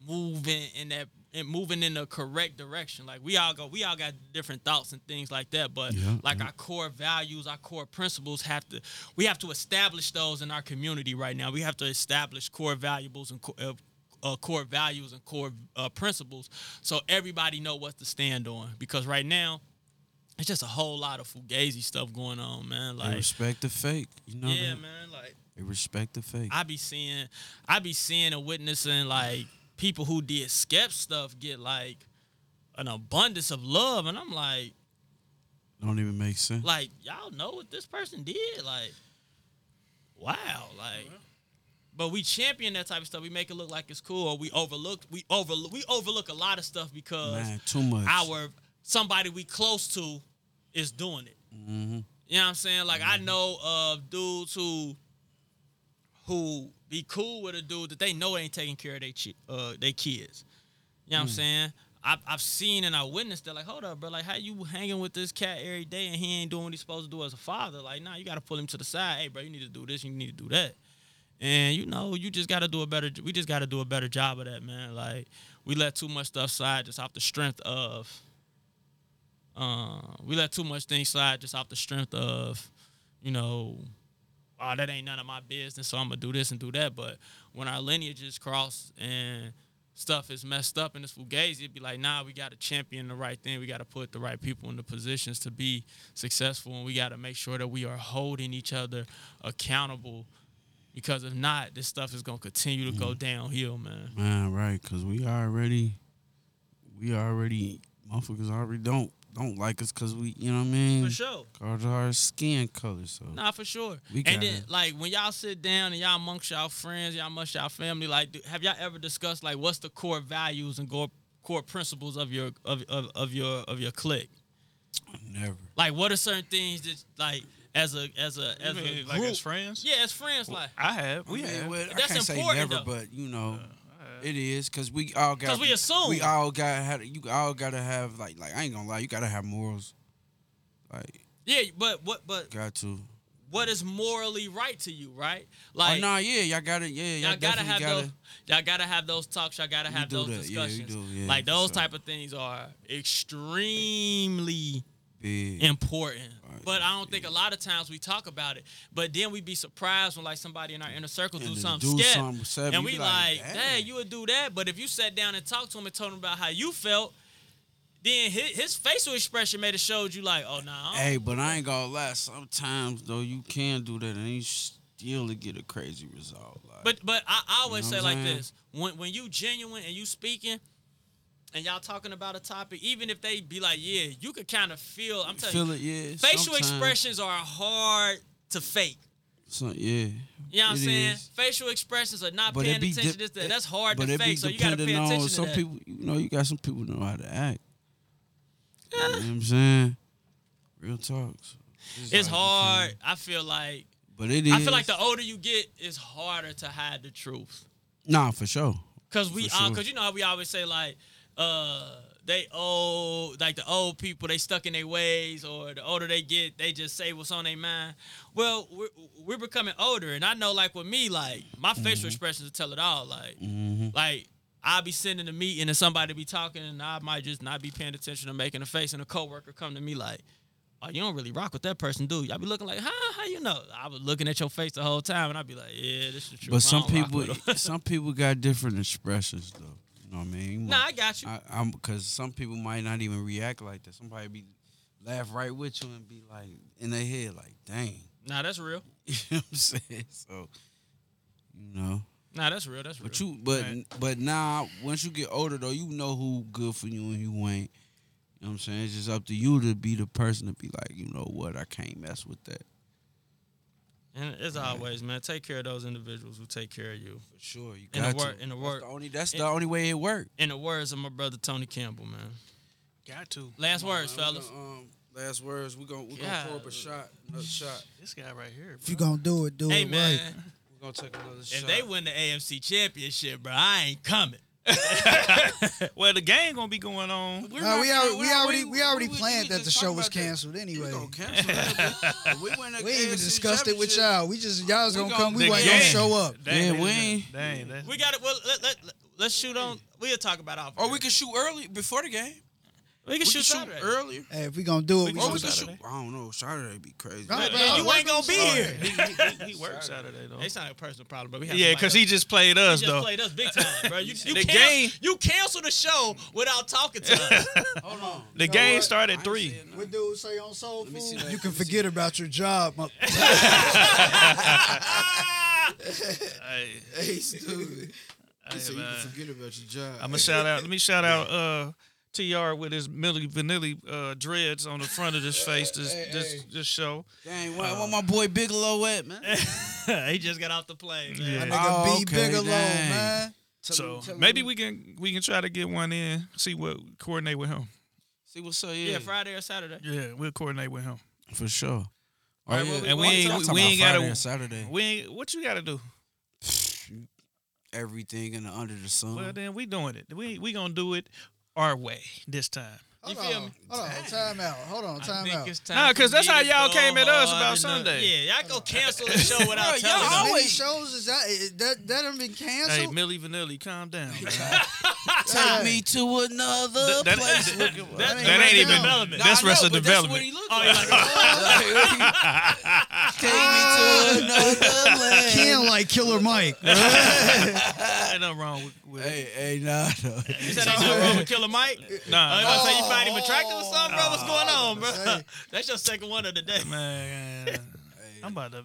moving in that and moving in the correct direction. Like we all go, we all got different thoughts and things like that, but Yeah, like our core values, our core principles have to we have to establish those in our community right now. We have to establish core valuables and co- uh, uh, core values and core uh, principles so everybody know what to stand on because right now it's just a whole lot of fugazi stuff going on man Like They like respect the fake. You know yeah that? man like They respect the fake. I be seeing, I be seeing and witnessing like people who did skep stuff get like an abundance of love, and I'm like, Don't even make sense. like y'all know what this person did, like, wow, like. But we champion that type of stuff. We make it look like it's cool, or we overlook we over we overlook a lot of stuff because Man, too much. our somebody we close to is doing it. Mm-hmm. You know what I'm saying? Like I know of dudes who who be cool with a dude that they know ain't taking care of their chi- uh their kids. You know what I'm saying? I've, I've seen and I witnessed that. Like, hold up, bro. Like, how you hanging with this cat every day and he ain't doing what he's supposed to do as a father? Like, nah, you got to pull him to the side. Hey, bro, you need to do this. You need to do that. And you know, you just got to do a better. We just got to do a better job of that, man. Like, we let too much stuff slide just off the strength of. Uh, we let too much things slide just off the strength of, you know, oh, that ain't none of my business, so I'm gonna do this and do that. But when our lineages cross and stuff is messed up in this fugazi, it'd be like, nah, we gotta champion the right thing. We gotta put the right people in the positions to be successful, and we gotta make sure that we are holding each other accountable. Because if not, this stuff is gonna continue to go downhill, man. Man, right? Because we already, we already, motherfuckers already don't don't like us because we, you know what I mean? For sure. Cause our skin color. So Nah, for sure. We and then, gotta- like, when y'all sit down and y'all amongst y'all friends, y'all amongst y'all family, like, do, have y'all ever discussed like what's the core values and core core principles of your of, of, of your of your clique? never. Like, what are certain things that like as a as a You as mean, a group? like as friends? Yeah, as friends, like. I have. We I mean, have. well, I That's can't say important, never, though. but you know, it is because we all got. Because we assume. We all got had. You all gotta have like like I ain't gonna lie. You gotta have morals. Like Yeah, but what but got to. what is morally right to you, right? Oh Like no, yeah, y'all gotta. Yeah, y'all, y'all gotta have gotta. those. Y'all gotta have those talks. Y'all gotta have those that. Yeah, discussions. do, yeah, like those so. type of things are extremely Big. important. Right, But I don't think a lot of times we talk about it. But then we'd be surprised when like somebody in our inner circle And do something do something savvy, and we like, like, hey, you would do that. But if you sat down and talked to him and told him about how you felt, then his, his facial expression made it showed you like, oh no, nah, Hey, but I ain't gonna lie. Sometimes though, you can do that and you still get a crazy result. Like, But but I, I always You know say like this: when when you genuine and you speaking, and y'all talking about a topic, even if they be like, yeah, you could kind of feel. I'm telling feel you, it, yeah. facial sometimes. expressions are hard to fake. So, yeah. You know what I'm saying? is. Facial expressions are not But paying attention. to this, that's hard but to fake. So you got to pay attention on to some that. people. You know, you got some people know how to act. You know what I'm saying? Real talks. it's hard. I feel like But it is. I feel like the older you get, it's harder to hide the truth. Nah, for sure. Cause we, For uh, cause you know how we always say like, uh, they old, like the old people, they stuck in their ways, or the older they get, they just say what's on their mind. Well, we're, we're becoming older, and I know, like with me, like my Mm-hmm. facial expressions tell it all. Like, like I'll be sitting in a meeting and somebody be talking, and I might just not be paying attention or making a face, and a coworker come to me like. Oh, you don't really rock with that person, do you? I be looking like, huh? How you know? I was looking at your face the whole time, and I'd be like, yeah, this is true. But some people, some people got different expressions though. You know what I mean? nah, I got you. I, I'm because some people might not even react like that. Somebody be laugh right with you and be like in their head like, "Dang," nah, that's real. you know what I'm saying? So, you know, Nah, that's real. That's real. but you, but Right. but now once you get older though, you know who good for you and who ain't. You know what I'm saying? It's just up to you to be the person to be like, you know what, I can't mess with that. And as always, man, take care of those individuals who take care of you. For sure, you In the got wor- to. in the That's the only that's in- the only way it worked. In the words of my brother Tony Campbell, man. Got to. Last words, Man, fellas. gonna, um, last words. We gonna we gonna God. pour up a shot, another shot. This guy right here. If you gonna do it, do Hey, it man, right. We gonna take another if shot. If they win the AFC Championship, bro, I ain't coming. Well, the game gonna be going on. We're Nah, not we, gonna- already, we're we already we already we- planned we that the show was about that. canceled anyway. We cancel we We ain't even discussed it with y'all. We just y'all was gonna gonna- come. We the wasn't gonna show up. Dang, Yeah, we ain't- Dang, that. We got it. Well, let, let, let, let's shoot on. We'll talk about off. Or we can shoot early before the game. We can We shoot can shoot Saturday. earlier. Hey, if we gonna do it, we can Or gonna we shoot can shoot. Saturday. I don't know. Saturday be crazy. Right, Yeah, bro. you ain't gonna be here. he, he, he works Saturday though. It's not a personal problem, but we have Yeah, because he just played us He just though. played us big time, bro. You, you, The cancel, game- you cancel the show without talking to us. Hold on. The know game what? started at three. saying nothing. What dude say on Soul me see Food? that. You can Let me forget about your job. mo- Hey, Hey, stupid. hey, So you can forget about your job. I'm gonna shout out. Let me shout out uh, Tr with his Milli Vanilli uh, dreads on the front of his face. This Hey, this hey. this show. Dang, where, where my boy Bigelow at, man? he just got off the plane, man. My nigga Oh, B okay, Bigelow, dang. man. Tell So him- tell maybe him- we can we can try to get one in. See what coordinate with him. See what's up? Yeah, Yeah, Friday or Saturday. Yeah, we'll coordinate with him. for sure. Oh, right, well, And we ain't I'm we, talking we about ain't Friday gotta and Saturday. We ain't what you gotta do. Everything in the under the sun. Well then we doing it. We we gonna do it our way this time. Hold You on, me? Hold on, time out. Hold on, I time think out. it's time Nah, for 'cause that's how y'all came at us about enough. Sunday. Yeah, y'all go cancel the show without Bro, telling y'all us. How many always- shows is that? Is that that done been canceled? Hey, canceled? Milli Vanilli, calm down. man. Take me to another That- place. that- looking for- that- that ain't even development. Nah, That's I know, Arrested but Development. That's what he looked Oh, like. you like, Take me to another land. Ken like Killer Mike. Ain't nothing wrong with, with Hey, hey, nah, no. you said ain't nothing wrong with Killer Mike? Nah, Oh, you nah. about to say you find him oh. attractive or something, bro? What's going on, bro? That's your second one of the day. man. I'm about to. Man.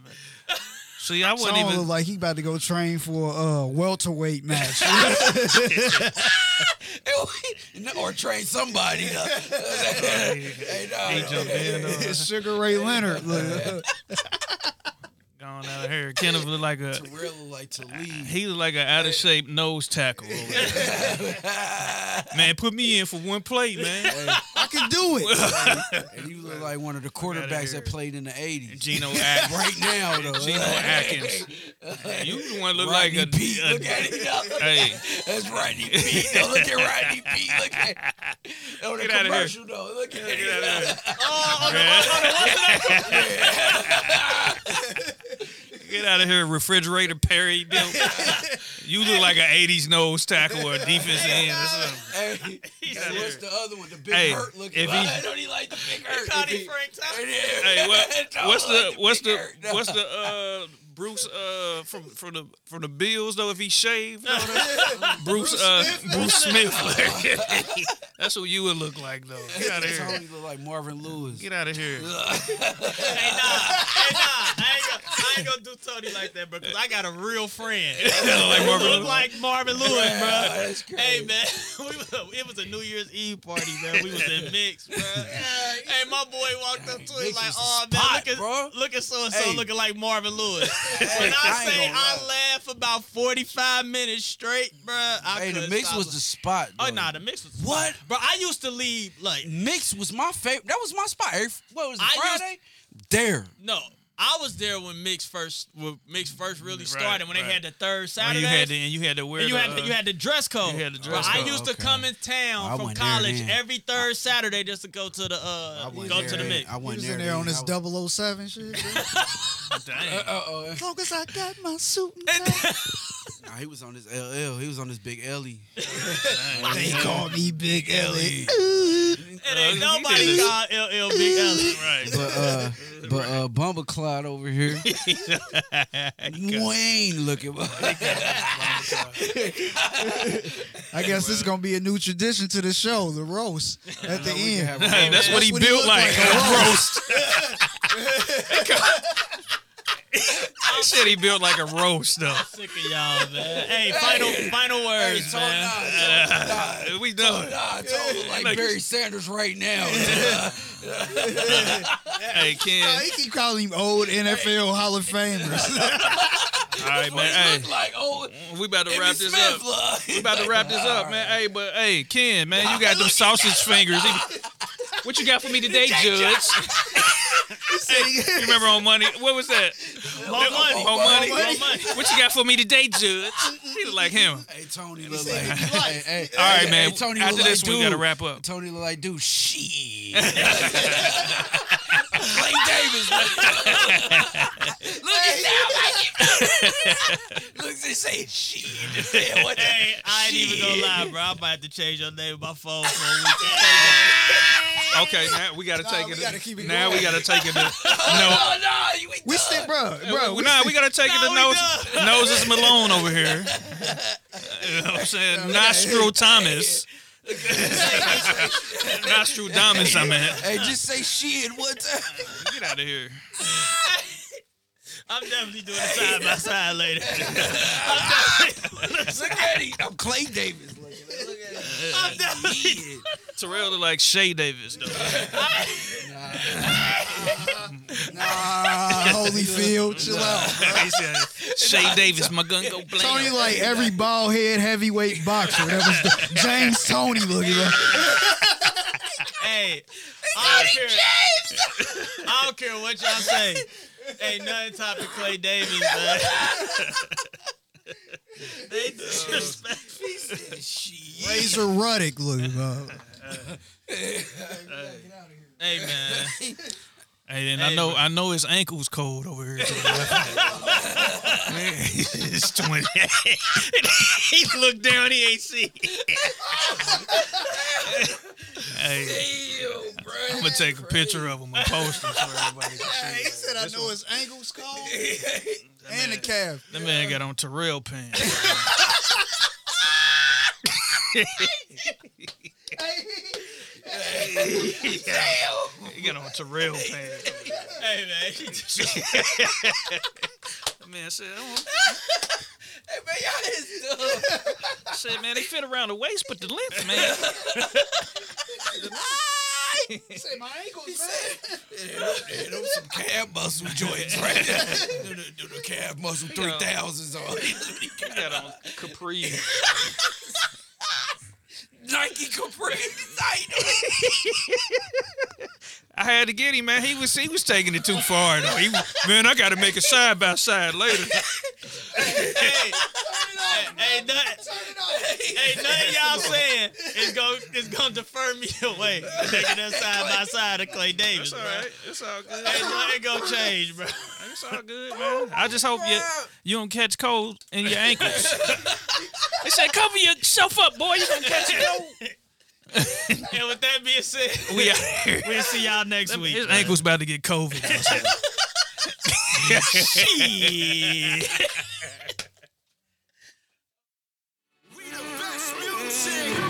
See, I wasn't Song even. look like he about to go train for a welterweight match. or train somebody. though. hey, nah, He jumped in. Uh, Sugar Ray Leonard. Gone out of here. Kenneth look like a. Real like to leave. He look like an out of shape nose tackle. over there. man, put me in for one play, man. I can do it. And you look like one of the quarterbacks here. that played in the 80s. Gino Atkins. Right now, though. Geno Atkins. You the one look Rodney like a. Peete. a- Look at it. Look hey, That's Rodney Peete. Though. Look at Rodney Peete. Look at On the Get outta here. commercial, though. Look at get out it. of here. Oh, Get out of here, refrigerator Perry built. You look like an '80s nose tackle or a defense end. or something. Hey, and what's the other one? The big Hey, hurt looking. if he- I don't he like the big hurt. Caught If him he- Frank Thomas. Hey, what, what's like the what's big the hurt. No. what's the uh Bruce uh from from the from the Bills though if he shaved know that? Bruce uh Bruce Smith that's what you would look like though get out of here Tony look like Marvin Lewis. get out of here Hey, nah. Hey, nah. I ain't, gonna, I ain't gonna do Tony like that, bro, because I got a real friend. like Marvin look Lewis. like Marvin Lewis, bro. that's crazy. Hey, man. We was, it was a New Year's Eve party, man. We was in Mix, bro. hey, my boy walked up to him like, was the oh, man, spot, look at, bro. look at so-and-so looking like Marvin Lewis. When I I say I laugh about 45 minutes straight, bro, I Hey, the mix was the spot. Oh, though. nah, the Mix was What? Bro, I used to leave, like, Mix was my favorite. That was my spot. What was it, I used- Friday? there. No, I was there when Mix first when Mix first really Right, started when they had the third Oh, Saturday. you had to and you had to wear and you the, had uh, the, you had the dress code. you had the But dress I code, used to come in town I from college every third Saturday just to go to the uh go there to the mix. I He wasn't there. in there on this his was- 007 shit. bro. Dang. Uh-oh. As long as I got my suit and tie. Nah, he was on his LL. He was on this big Ellie. They call me Big Ellie. It ain't Uh, nobody did called LL Big L. right But uh, but uh, Bumba Clyde over here, Wayne looking. I guess this is gonna be a new tradition to the show, the roast at the end. Hey, that's, what he what he built look like, like, a a roast. I said he built like a roast though. Sick of y'all, man. Hey, final final words, Tony, man. nah, Uh, we done. nah, Tony look like Like- Barry Sanders right now. Hey Ken. He keep calling him old NFL Hall of Famers. All right, man. Hey, like old we about to Emmitt wrap this Smith, up. look. We about to wrap this up, man. Hey, but hey, Ken, man, you got them sausage fingers. What you got for me today, Judge? You remember on money? What was that? More money. More money. More money. What you got for me today, Judge? He look like him. Hey, Tony look like. Hey, hey, All right, hey, man. Hey, Tony After this, like we gotta wrap up. Tony look like dude. Shit. Clay Davis. Look at that. Look, they say shit. Man, what the- Hey, I ain't even gonna lie, bro. I'm about to change your name on my phone for a week. Okay, now we gotta take we it. gotta keep it now going. we gotta take it. To, no, no, you ain't we done. still, bro, bro. we, nah, we gotta take it to we nose. Noses Malone over here. You know what I'm saying? Nostril Thomas. Nostril Thomas, I'm mean. Hey, just say shit one time. Get out of here. I'm definitely doing it side by side later. Look at him. I'm Clay Davis. Look at him. Look at him. I'm definitely. Shit. Terrell look like Shay Davis, though. Nah, Holyfield, chill out. He said, Shay Davis, my gun go blam. Tony like every bald head heavyweight boxer. That was the James Toney looking like. hey, I don't care. I don't care what y'all say. Ain't nothing topping Clay Davis, man. They disrespect. Razor Ruddock, look. Uh, Hey man, Hey, and Hey, I know but- I know his ankle's cold over here. To the left. Man, it's twenty. he looked down. He ain't see. hey, I'm gonna take a picture of him and post him so everybody can see. he said, "I know his ankles cold and the calf." That man got on Terrell pants. he got on Terrell pants. hey man, he just, man said, oh, hey man, y'all is dumb. I said, man, they fit around the waist, but the length, man. He said, "My ankles, man." Yeah, those some calf muscle joints right there. do, the, do the calf muscle three thousands on. He got on capri. Nike Capri. I had to get him, man. He was he was taking it too far though. He, man, I got to make a side by side later. hey, hey, nothing, hey, nothing y'all saying is going is gonna defer me away. from Taking that side by side of Clay Davis, It's all bro. It's all good. Ain't nothing gonna change, bro. It's all good, man. I just hope you you don't catch cold in your ankles. they said cover yourself up, boy. You gonna catch cold. And with that being said, We out here. we'll see y'all next week. His man. ankle's about to get COVID. Shit. DJ Khaled.